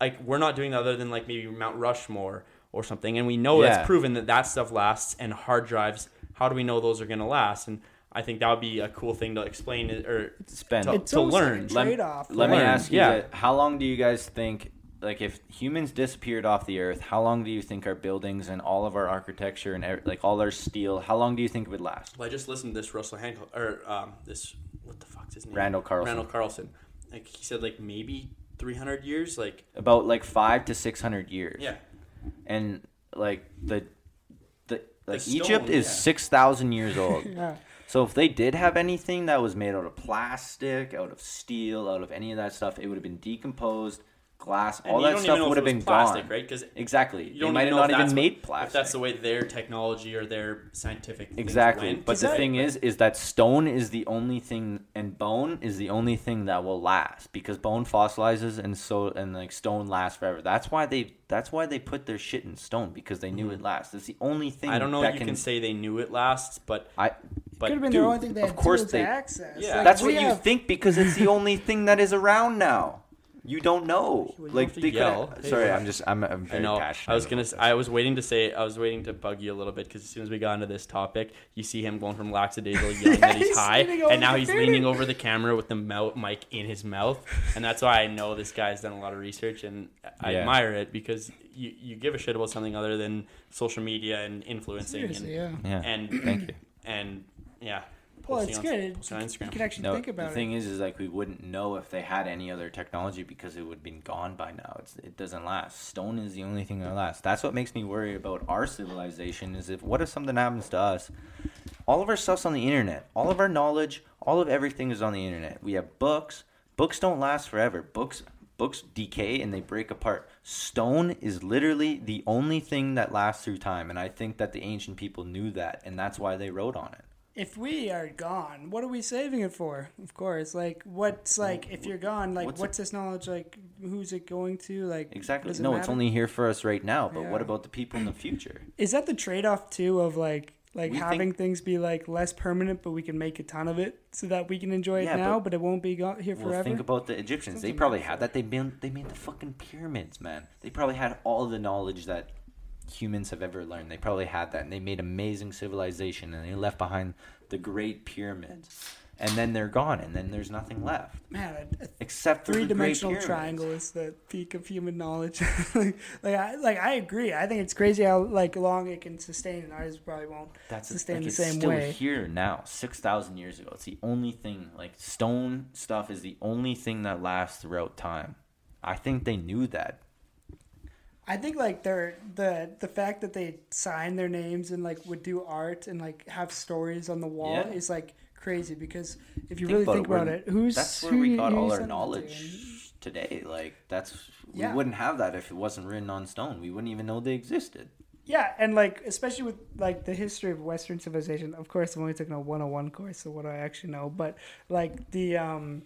like we're not doing that other than like maybe Mount Rushmore or something. And we know Yeah. that's proven that that stuff lasts. And hard drives, how do we know those are going to last? And I think that would be a cool thing to explain or Spend. to, It's to almost like a learn. Let- trade-off. Let me ask you, yeah. that, how long do you guys think, like, if humans disappeared off the earth, how long do you think our buildings and all of our architecture and like all our steel, how long do you think it would last? Well, I just listened to this Russell Hancock or um, this what the fuck's his name? Randall Carlson. Randall Carlson. Like he said, like maybe three hundred years. Like About like five to six hundred years. yeah, And like the, the like stone, Egypt is yeah. six thousand years old. *laughs* Yeah. So if they did have anything that was made out of plastic, out of steel, out of any of that stuff, it would have been decomposed, glass, and all that stuff would have been plastic, gone. right? Because Exactly. you They don't might even have know not even that's made plastic. If that's the way their technology or their scientific Exactly. went. But Is the that- thing is, is that stone is the only thing, and bone is the only thing that will last because bone fossilizes, and so and like stone lasts forever. That's why they. That's why they put their shit in stone because they knew it lasts. It's the only thing. Mm-hmm. I don't know that if you can, say they knew it lasts, but I. but Could have been dude, the only thing they of had course they- to access. Yeah. Like, That's we what you think because it's the *laughs* only thing that is around now. You don't know. Well, you like have to they could- yell. Hey, Sorry. I'm just. I'm. I'm I very know. passionate. I was gonna. about s- I was waiting to say. I was waiting to bug you a little bit because as soon as we got into this topic, you see him going from lackadaisical *laughs* yelling that he's He's high, and now he's leaning over the camera with the mouth mic in his mouth, and that's why I know this guy's done a lot of research, and I Yeah. admire it because you you give a shit about something other than social media and influencing Seriously, and yeah. Yeah. and Thank you. and yeah. Well, posting it's on- good. posting on You can actually No, think about it. the thing is, is like we wouldn't know if they had any other technology because it would have been gone by now. It's, it doesn't last. Stone is the only thing that lasts. That's what makes me worry about our civilization. Is if what if something happens to us? All of our stuff's on the internet. All of our knowledge, all of everything is on the internet. We have books. Books don't last forever. Books books decay and they break apart. Stone is literally the only thing that lasts through time, and I think that the ancient people knew that, and that's why they wrote on it. If we are gone, what are we saving it for? Of course, like what's like if you're gone, like What's what's, this knowledge like? Who's it going to? Like Exactly. it No, it's only here for us right now. But what about the people in the future? *clears throat* Is that the trade off too of like like We having think- things be like less permanent, but we can make a ton of it so that we can enjoy it now, but- but, it won't be gone here Well, forever. think about the Egyptians. They probably had that. that. They made they made the fucking pyramids, man. They probably had all the knowledge that humans have ever learned. They probably had that, and they made amazing civilization, and they left behind the great pyramids. And then they're gone, and then there's nothing left Man, a, a except three dimensional triangle is the peak of human knowledge. *laughs* like, I like I agree. I think it's crazy how like long it can sustain, and ours probably won't That's sustain like, the it's same still way. here now, six thousand years ago. It's the only thing. Like stone stuff is the only thing that lasts throughout time. I think they knew that. I think like they're the the fact that they sign their names and like would do art and like have stories on the wall Yeah. is like crazy because if you Think really about think it, about it, who's That's where who we got all our it to? knowledge today. Like that's Yeah. we wouldn't have that if it wasn't written on stone. We wouldn't even know they existed. Yeah, and like especially with like the history of Western civilization. Of course, I'm only taking a 101 course, so what do I actually know? But like the um,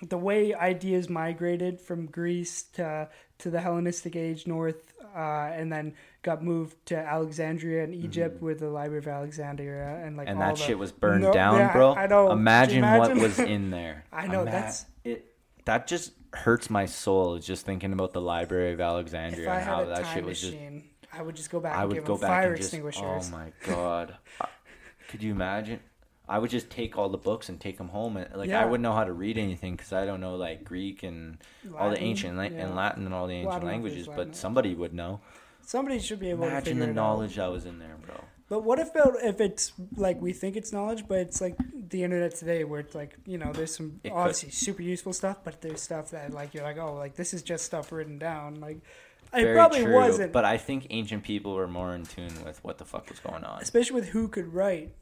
the way ideas migrated from Greece to to the Hellenistic age north, uh, and then got moved to Alexandria in Egypt with the Library of Alexandria, and like Mm-hmm. and that the- shit was burned No, down, yeah, bro. I know. Could you Imagine, what was *laughs* in there. I know, Ima- that's- it. That just hurts my soul just thinking about the Library of Alexandria If I and how that time shit was just. machine, I would just go back I and would give go back fire and just. extinguishers. Oh my god! *laughs* Could you imagine? I would just take all the books and take them home. And like I wouldn't know how to read anything because I don't know like Greek and all the ancient yeah. and Latin and all the ancient if languages. there's But Latin. somebody would know. Somebody should be able to Imagine figure the knowledge that was in there, bro. But what about if it's like we think it's knowledge, but it's like the internet today, where it's like you know, there's some It could- obviously super useful stuff, but there's stuff that like you're like, oh, like this is just stuff written down. Like it Very probably true. wasn't, But I think ancient people were more in tune with what the fuck was going on. especially with who could write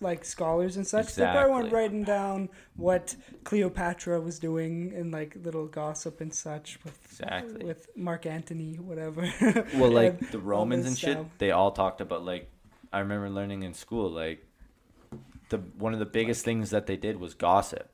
like scholars and such they probably weren't writing down what cleopatra was doing and like little gossip and such with Exactly. with mark antony whatever *laughs* Well, like *laughs* And the Romans and shit, stuff. they all talked about like I remember learning in school like the one of the biggest things that they did was gossip.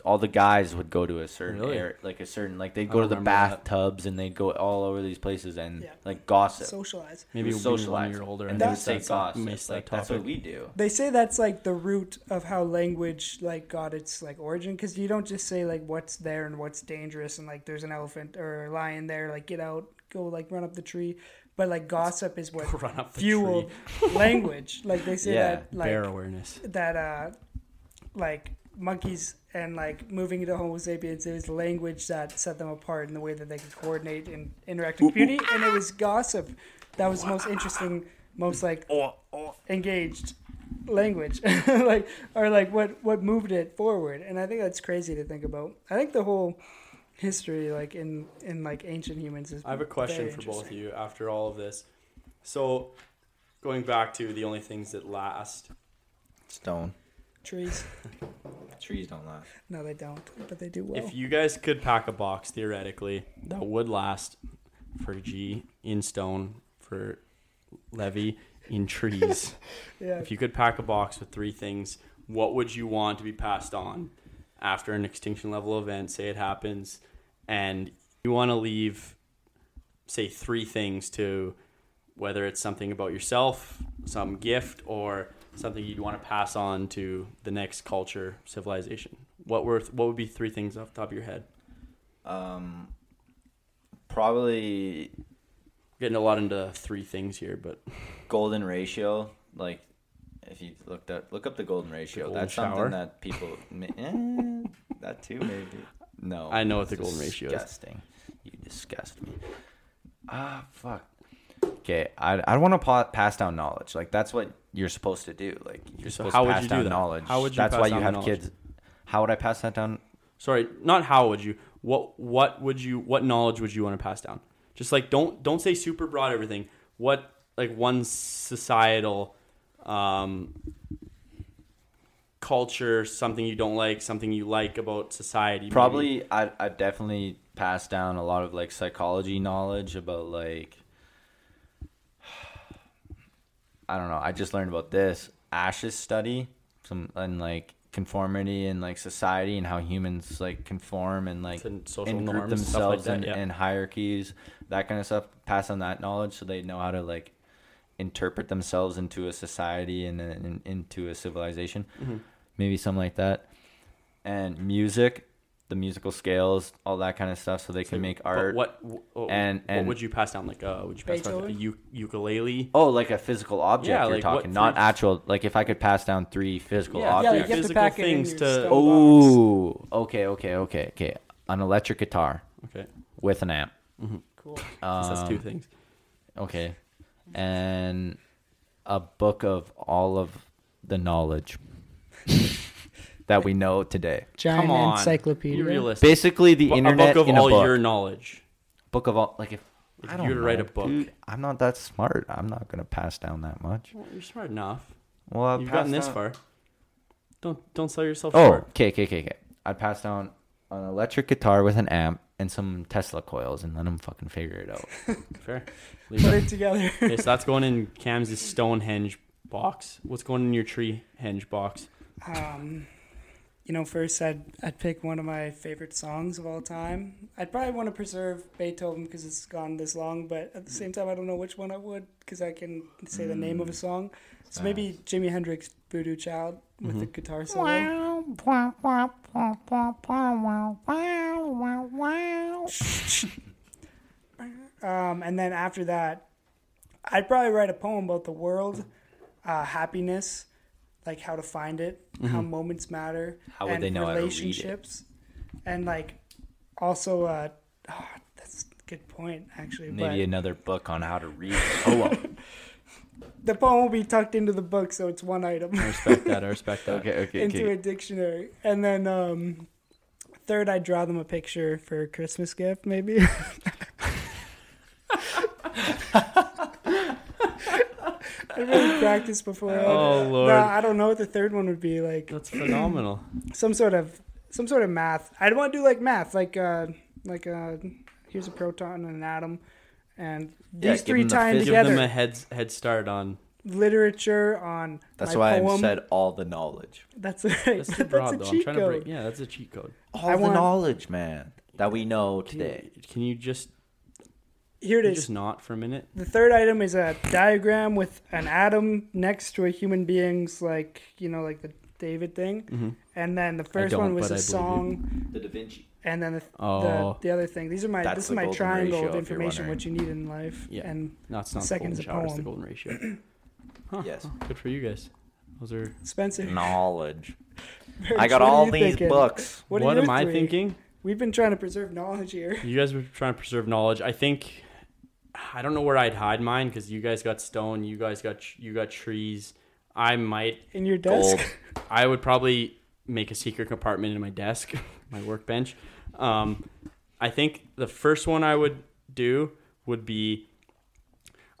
Like all the guys would go to a certain Really? area, like a certain like they'd go to the remember that. bathtubs and they'd go all over these places and Yeah. like gossip. socialize Maybe It was when socialized. you're older and and they that- would say that's not- gossip. miss that Like, that's what topic. we do. they say that's like the root of how language like got its like origin because you don't just say like what's there and what's dangerous and like there's an elephant or a lion there like get out go like run up the tree but like gossip is what *laughs* Run up the fueled language like they say Yeah, that like Bear awareness. that uh like monkeys and like moving into homo sapiens it was language that set them apart in the way that they could coordinate and interact with community and it was gossip. That was the most interesting most like oh, oh. engaged language. *laughs* Like or like what what moved it forward. And i think that's crazy to think about. I think the whole history like in in like ancient humans is I have a question for both of you after all of this. So, going back to the only things that last. Stone trees *laughs* trees don't last. no they don't but they do well If you guys could pack a box theoretically that would last for G in stone, for Levi in trees, *laughs* yeah if you could pack a box with three things, what would you want to be passed on after an extinction level event? Say it happens, and you want to leave, say, three things to whether it's something about yourself, some gift, or something you'd want to pass on to the next culture, civilization. What were what would be three things off the top of your head? Um, probably Getting a lot into three things here, but *laughs* golden ratio. Like if you looked at look up the golden ratio, golden that's shower? something that people *laughs* eh, that too maybe. No, I know what the golden ratio is. Disgusting. You disgust me. Ah, fuck. Okay, I I want to pa- pass down knowledge. Like that's what you're supposed to do. Like you're So supposed how to would pass you do that? knowledge. How would you That's why you down have knowledge? kids. How would I pass that down? sorry, not how would you? What what would you? What knowledge would you want to pass down? Just like don't don't say super broad everything. What like one societal um, culture, something you don't like, something you like about society. maybe? Probably, I I definitely pass down a lot of like psychology knowledge about like. I don't know. I just learned about this Asch's study, some and like conformity and like society and how humans like conform and like social and group norms, and stuff like themselves that, in, yeah. in hierarchies, that kind of stuff. Pass on that knowledge so they know how to like interpret themselves into a society and, and into a civilization Mhm. maybe something like that. And music, the musical scales, all that kind of stuff, so they can So, make but art. What what, and- what and- would you pass down? Like uh, would you pass down like a ukulele? Oh, like a physical object Yeah, you're like what talking, not three- actual. Like if I could pass down three physical Yeah, yeah, three you objects. have to physical pack it in things your to- Oh, okay, okay, okay, okay. An electric guitar Okay, with an amp. cool so that's two Um, things. Okay, and a book of all of the knowledge *laughs* that we know today. giant Come on, encyclopedia Be realistic. Basically, the Bu- internet a book of in all book. your knowledge. book of all like if If I you don't were to write know, a book. dude. I'm not that smart. I'm not gonna pass down that much. Well, you're smart enough. Well, I've You've gotten passed this down- far. Don't don't sell yourself Oh, short. okay, okay, okay, okay. I'd pass down an electric guitar with an amp and some Tesla coils and let them fucking figure it out. *laughs* Fair. *laughs* Leave put it. it together okay, so that's going in Cam's Stonehenge box. What's going in your tree henge box? Um, you know, first I'd I'd pick one of my favorite songs of all time. I'd probably want to preserve Beethoven because it's gone this long, but at the same time, I don't know which one I would because I can say the name of a song. So maybe Jimi Hendrix, "Voodoo Child" with the guitar solo. Um, and then after that, I'd probably write a poem about the world, uh, happiness, like how to find it, how moments matter, How would and they know how to read it? relationships, and like also, uh, oh, that's a good point actually. Maybe but another book on how to read a poem. *laughs* the poem will be tucked into the book, so it's one item. I respect that. I respect that. *laughs* okay, okay, into okay. a dictionary. And then um third I'd draw them a picture for a Christmas gift maybe. *laughs* I really practiced before. I- Oh, Lord. No, I don't know what the third one would be like. That's phenomenal. *clears throat* Some sort of some sort of math. I'd want to do like math, like uh like uh here's a proton and an atom and these give three them the timed phys- Give them a head head start on. Literature on That's my why I said all the knowledge. That's right. *laughs* That's too broad a though. I'm cheat trying to code. break. Yeah, that's a cheat code. All I the want- knowledge, man, that we know Can you- today. Can you just Here it you is. just not for a minute? The third item is a diagram with an atom next to a human being's, like you know, like the David thing, Mm-hmm. and then the 1st one was but a I believe song, The Da Vinci. and then the, Oh. the the other thing. These are my this is my triangle ratio, of information, what you need in life, Yeah. and No, it's not Second's the a golden shower. It's the golden ratio. *clears throat* Huh, Yes. huh, Good for you guys. Those are. Spencer. Knowledge. *laughs* Birch, I got all these thinking? books. What, What, are your am I thinking? We've been trying to preserve knowledge here. You guys were trying to preserve knowledge. I think. I don't know where I'd hide mine because you guys got stone. You guys got you got trees. I might. In your desk, Gold. I would probably make a secret compartment in my desk, *laughs* my workbench. Um, I think the first one I would do would be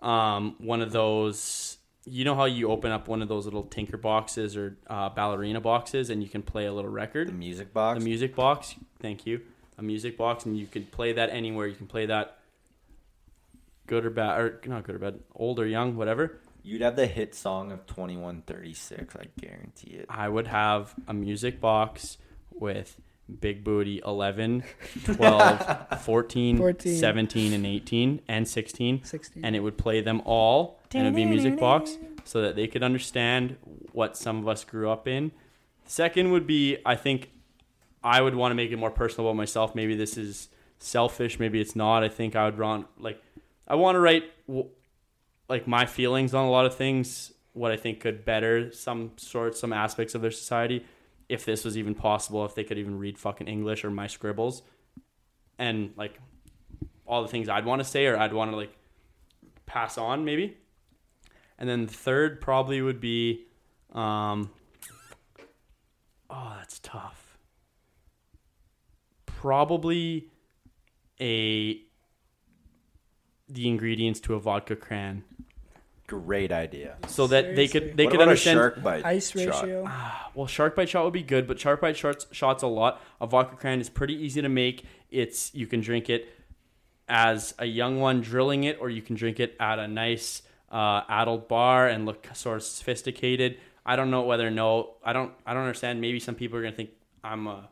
um, one of those. You know how you open up one of those little tinker boxes or uh, ballerina boxes, and you can play a little record. The music box. A music box. Thank you. A music box, and you can play that anywhere. You can play that good or bad, or not good or bad, old or young, whatever. You'd have the hit song of 2136, I guarantee it. I would have a music box with Big Booty 11, *laughs* 12, 14, 14. 17, and 18, and 16. sixteen. And it would play them all, and it would be a music box so that they could understand what some of us grew up in. Second would be, I think I would want to make it more personal about myself. Maybe this is selfish, maybe it's not. I think I would want, like, I want to write like my feelings on a lot of things, what I think could better some sort, some aspects of their society, if this was even possible, if they could even read fucking English or my scribbles, and like all the things I'd want to say or I'd want to like pass on maybe. And then the third probably would be, um, oh, that's tough. Probably a the ingredients to a vodka cran Great idea. so that they could they what could about understand a shark bite Ice shot? ratio. well shark bite shot would be good but shark bite shots shots a lot a vodka cran is pretty easy to make it's you can drink it as a young one drilling it or you can drink it at a nice uh, adult bar and look sort of sophisticated i don't know whether no i don't i don't understand maybe some people are gonna think i'm a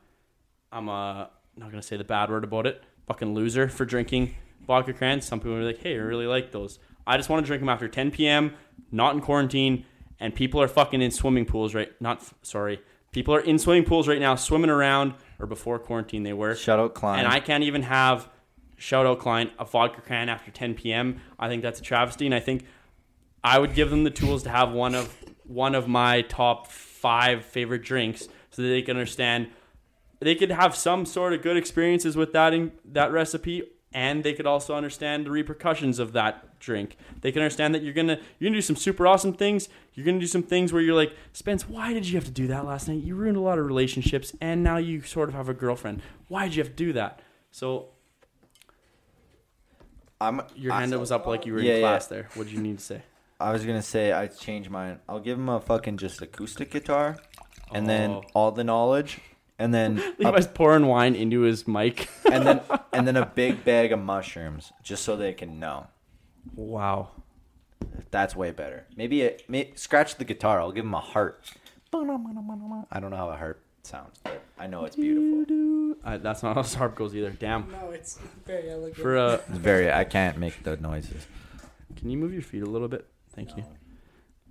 i'm a not gonna say the bad word about it fucking loser for drinking vodka crans some people are like hey i really like those i just want to drink them after 10 p.m not in quarantine and people are fucking in swimming pools right not sorry people are in swimming pools right now swimming around or before quarantine they were Shout out Klein. and I can't even have shout out client a vodka can after 10 p.m. I think that's a travesty, and I think I would give them the tools to have one of one of my top five favorite drinks, so that they can understand. They could have some sort of good experiences with that in that recipe, and they could also understand the repercussions of that drink. They can understand that you're gonna you're gonna do some super awesome things. You're gonna do some things where you're like, Spence, why did you have to do that last night? You ruined a lot of relationships, and now you sort of have a girlfriend. Why did you have to do that? So I'm, your hand was up like you were Yeah, in yeah. class there. What did you need to say? I was gonna say I changed mine. I'll give him a fucking just acoustic guitar, and then Oh. all the knowledge, and then *laughs* a, Levi's pouring wine into his mic. and then *laughs* and then a big bag of mushrooms, just so they can know. wow. That's way better. Maybe it may, scratch the guitar. I'll give him a heart. I don't know how a heart sounds, but I know it's beautiful. Uh, that's not how this harp goes either. Damn. No, it's very elegant. For uh, It's very. I can't make the noises. can you move your feet a little bit? Thank you.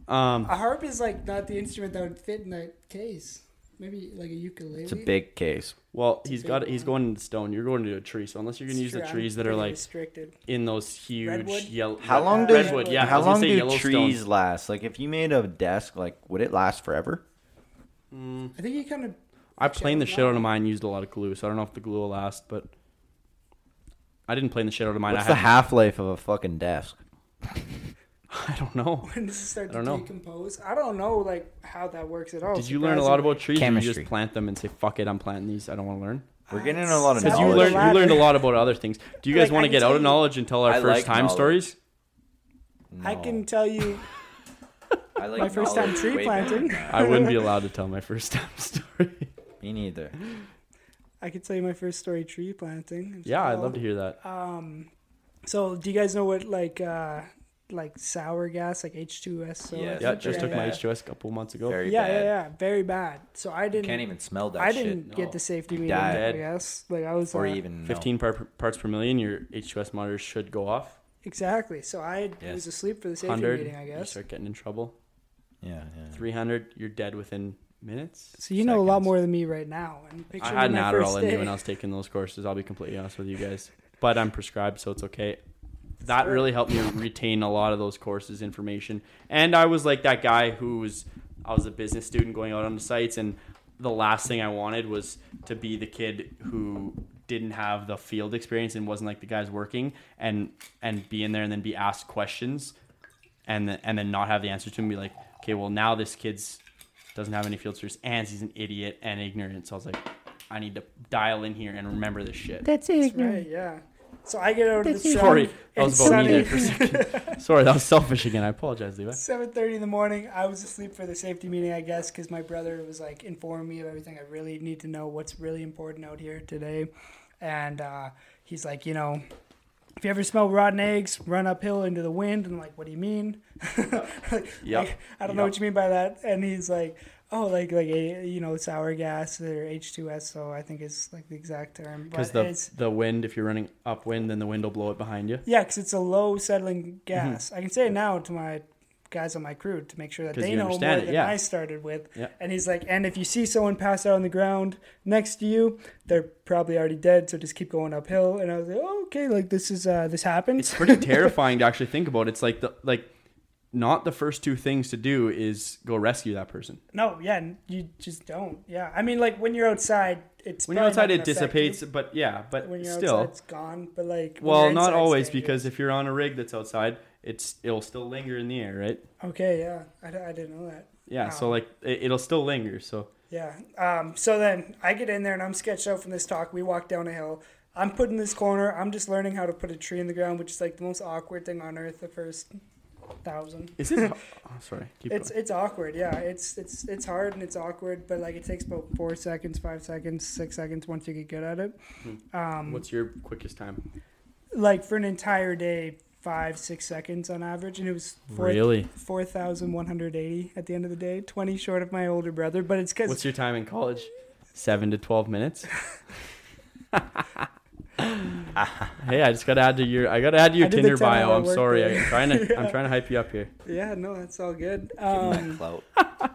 Um, a harp is like not the instrument that would fit in that case. Maybe like a ukulele. It's a big case. Well, It's a he's big got he's one. going into stone. You're going to a tree. So unless you're gonna use the true, I'm trees that are like restricted. in those huge Redwood? yellow. How long Uh, does redwood? Yeah, how long say do trees last? Like if you made a desk, like would it last forever? Mm, I think you kind of I planed the Shit, shit out of mine. Used a lot of glue, so I don't know if the glue will last. But I didn't plane the shit out of mine. What's I the half life of a fucking desk? *laughs* *laughs* I don't know. *laughs* when does it start I to don't know. decompose? I don't know like how that works at all. Did you learn a lot about trees? Or you Chemistry. just plant them and say, "Fuck it, I'm planting these. I don't want to learn." We're getting a lot of Because you was learned you learned a lot about other things. Do you guys Like, want I to can get tell out of you- knowledge and tell our I first like time knowledge. stories? I can tell you *laughs* I like my first time knowledge tree way better planting. I wouldn't be allowed to tell my first time story. Me neither. I could tell you my first story tree planting. It's yeah, I'd love to hear that. Um, so do you guys know what like uh like sour gas like H two S? So Yes. Yeah, just took my bad. H2S a couple months ago. Very yeah, bad. yeah, yeah, very bad. So I didn't. can't even smell that I didn't no. get the safety meeting. die. I guess like I was or uh, even no. 15 par- parts per million, your H2S monitors should go off. exactly. So I Yes. was asleep for the safety 100, meeting. I guess you guess. start getting in trouble. Yeah, yeah. 300, you're dead within minutes. So you know a lot more than me right now. And I picture had an me my Adderall first in me day. *laughs* when I was taking those courses. I'll be completely honest with you guys, but I'm prescribed, so it's okay. That Sure. really helped me retain a lot of those courses information. And I was like that guy who was I was a business student going out on the sites, and the last thing I wanted was to be the kid who didn't have the field experience and wasn't like the guys working and and be in there and then be asked questions and then, and then not have the answer to them and be like okay well now this kid's doesn't have any field experience and he's an idiot and ignorant so I was like I need to dial in here and remember this shit That's right. Yeah. So I get out of the sun. sorry that was about me sunny. there for *laughs* a second sorry that was selfish again I apologize Levi Seven thirty in the morning. I was asleep for the safety meeting, I guess, because my brother was like informing me of everything I really need to know. What's really important out here today, and uh, he's like, you know, if you ever smell rotten eggs, run uphill into the wind. And I'm like, what do you mean? like, *laughs* Yep. like, I don't know what you mean by that. And he's like, oh, like like a you know sour gas or H two S. So I think is like the exact term. because the it's the wind if you're running upwind then the wind will blow it behind you yeah, because it's a low settling Mm-hmm. gas. I can say it now to my guys on my crew to make sure that they know more it, than yeah. I started with. Yeah. And he's like, and if you see someone pass out on the ground next to you, they're probably already dead. So just keep going uphill. And I was like, oh, okay, like this is uh, this happens. it's pretty *laughs* terrifying to actually think about it's like the like not the first two things to do is go rescue that person no, yeah, you just don't. Yeah, I mean, like when you're outside, it's when you're outside it gonna you. dissipates but yeah but When you're still outside, it's gone. But like, well not always because if you're on a rig that's outside it's it'll still linger in the air right okay, yeah, I didn't know that. yeah so like it, it'll still linger so Yeah. Um, so then I get in there and I'm sketched out from this talk. We walk down a hill. I'm put in this corner. I'm just learning how to put a tree in the ground, which is like the most awkward thing on earth. The first thousand. is it *laughs* oh, sorry keep It's going it's awkward. Yeah. It's it's it's hard and it's awkward, but like it takes about four seconds, five seconds, six seconds once you get good at it. Um, what's your quickest time like for an entire day, five six seconds on average, and it was four really four thousand one hundred eighty at the end of the day. Twenty short of my older brother, but it's because what's your time in college seven to 12 minutes *laughs* *laughs* *laughs* hey i just gotta add to your i gotta add to your I tinder bio i'm sorry day. i'm trying to *laughs* i'm trying to hype you up here yeah, no, that's all good. Give 'em that Um, clout. *laughs*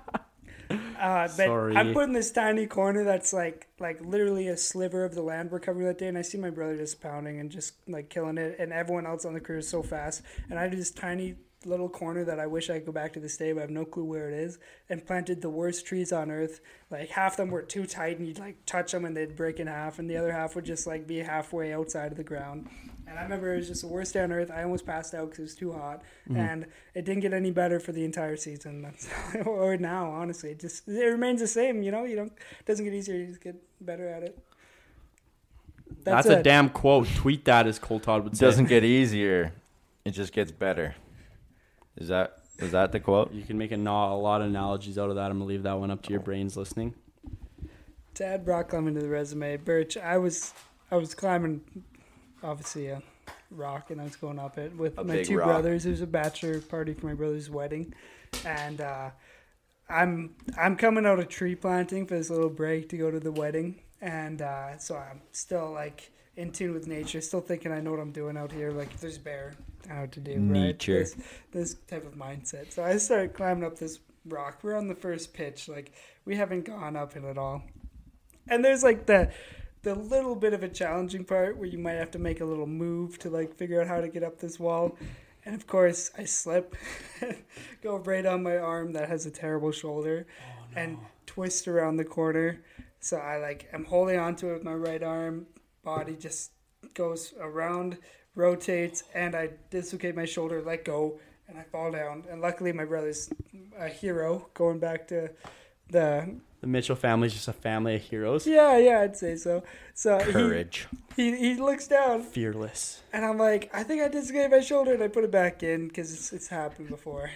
Uh, but Sorry. I'm put in this tiny corner that's like like literally a sliver of the land we're covering that day, and I see my brother just pounding and just like killing it, and everyone else on the crew is so fast, and I do this tiny little corner that I wish I could go back to this day, but I have no clue where it is, and planted the worst trees on earth. Like half of them were too tight, and you'd like touch them and they'd break in half, and the other half would just like be halfway outside of the ground. And I remember it was just the worst day on earth. I almost passed out because it was too hot, mm-hmm. and it didn't get any better for the entire season. That's, *laughs* or now, honestly, it just it remains the same. You know, you don't it doesn't get easier. You just get better at it. That's, That's, a damn quote. Tweet that, as Cole Todd would say. Doesn't get easier. It just gets better. Is that is that the quote? You can make a, no- a lot of analogies out of that. I'm gonna leave that one up to your brains listening. To add Brock Clement to the resume, Birch, I was I was climbing obviously a rock and I was going up it with A my big two rock. brothers. It was a bachelor party for my brother's wedding. And uh, I'm I'm coming out of tree planting for this little break to go to the wedding. And uh, so I'm still like in tune with nature, still thinking I know what I'm doing out here. Like if there's bear, what to do, right? Nature. This, this type of mindset. So I started climbing up this rock. We're on the first pitch. Like we haven't gone uphill at all. And there's like the the little bit of a challenging part where you might have to make a little move to like figure out how to get up this wall. And of course, I slip, *laughs* go right on my arm that has a terrible shoulder, oh, and twist around the corner. So I like am holding onto it with my right arm. Body just goes around, rotates, and I dislocate my shoulder, let go, and I fall down. And luckily, my brother's a hero. Going back to the The Mitchell family is just a family of heroes. yeah, yeah, I'd say so. So he, Courage. he he looks down, Fearless. and I'm like, I think I dislocated my shoulder, and I put it back in because it's, it's happened before.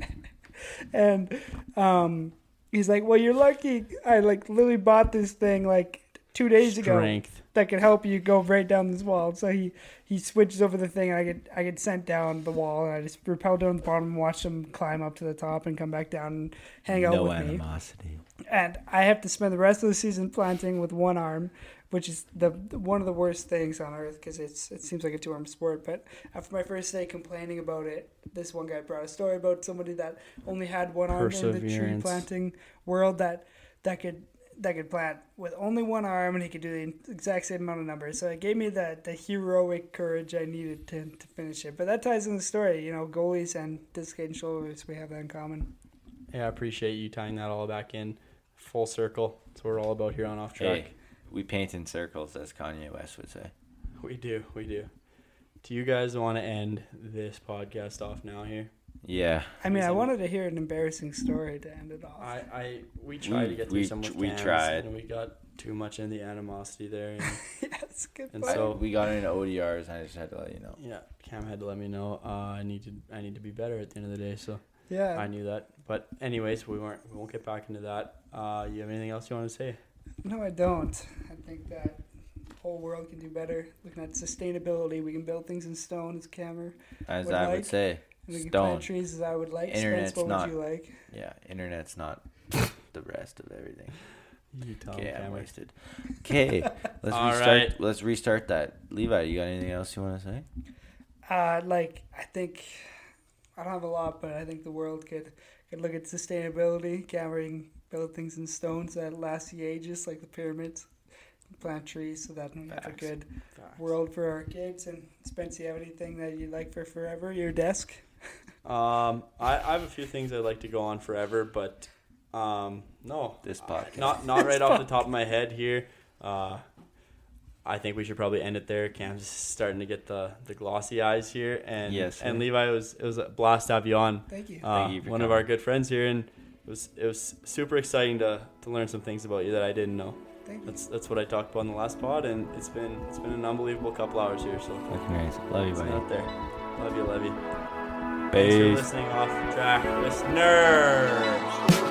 *laughs* and um, he's like, Well, you're lucky. I like literally bought this thing like two days ago Strength. That could help you go right down this wall. So he he switches over the thing, and I get I get sent down the wall, and I just rappel down the bottom and watch him climb up to the top and come back down and hang out no with me animosity. and I have to spend the rest of the season planting with one arm, which is the one of the worst things on earth because it's it seems like a two arm sport. But after my first day complaining about it, this one guy brought a story about somebody that only had one arm in the tree planting world that that could that could plant with only one arm and he could do the exact same amount of numbers. So it gave me the the heroic courage I needed to to finish it. But that ties in the story, you know, goalies and dislocated shoulders we have that in common. Yeah, I appreciate you tying that all back in full circle. That's what we're all about here on Off Track. Hey, we paint in circles, as Kanye West would say. We do, we do. Do you guys want to end this podcast off now here? Yeah. I mean, I wanted to hear an embarrassing story to end it off. I, I we tried We- to get through we some with tr- we Cams, tried. and we got too much in the animosity there. And, *laughs* yes, good And point. so- we got into ODRs, and I just had to let you know. yeah, Cam had to let me know uh, I need to I need to be better at the end of the day. So yeah. I knew that. But anyways, we weren't. We won't get back into that. Uh, you have anything else you want to say? No, I don't. I think that the whole world can do better. Looking at sustainability, we can build things in stone, as Cameron. As Would I like- would say, And we can Stone. plant trees, as I would like. Internet's Spence, what not- would you like? yeah, internet's not the rest of everything. You tell Okay, him, I'm wasted. Okay, *laughs* let's All restart. right. Let's restart that. Levi, you got anything else you want to say? Uh, like I think I don't have a lot, but I think the world could could look at sustainability. Cameron build things in stones that last the ages, like the pyramids. Plant trees so that we have a good Facts. world for our kids. And Spence, you have anything that you'd like for forever? Your desk? Um, I, I have a few things I'd like to go on forever, but um, no, This I- podcast. not not right off the *laughs* top of my head here. Uh, I think we should probably end it there. Cam's starting to get the, the glossy eyes here, and Yes, and sir. Levi it was it was a blast to have you on. Thank you. Uh, you for one of our good friends here, and it was it was super exciting to, to learn some things about you that I didn't know. Thank you. That's that's what I talked about in the last pod, and it's been it's been an unbelievable couple hours here. So Fucking nice. Love you, buddy. out there. Love you, Levi. Thanks for listening off track, listeners.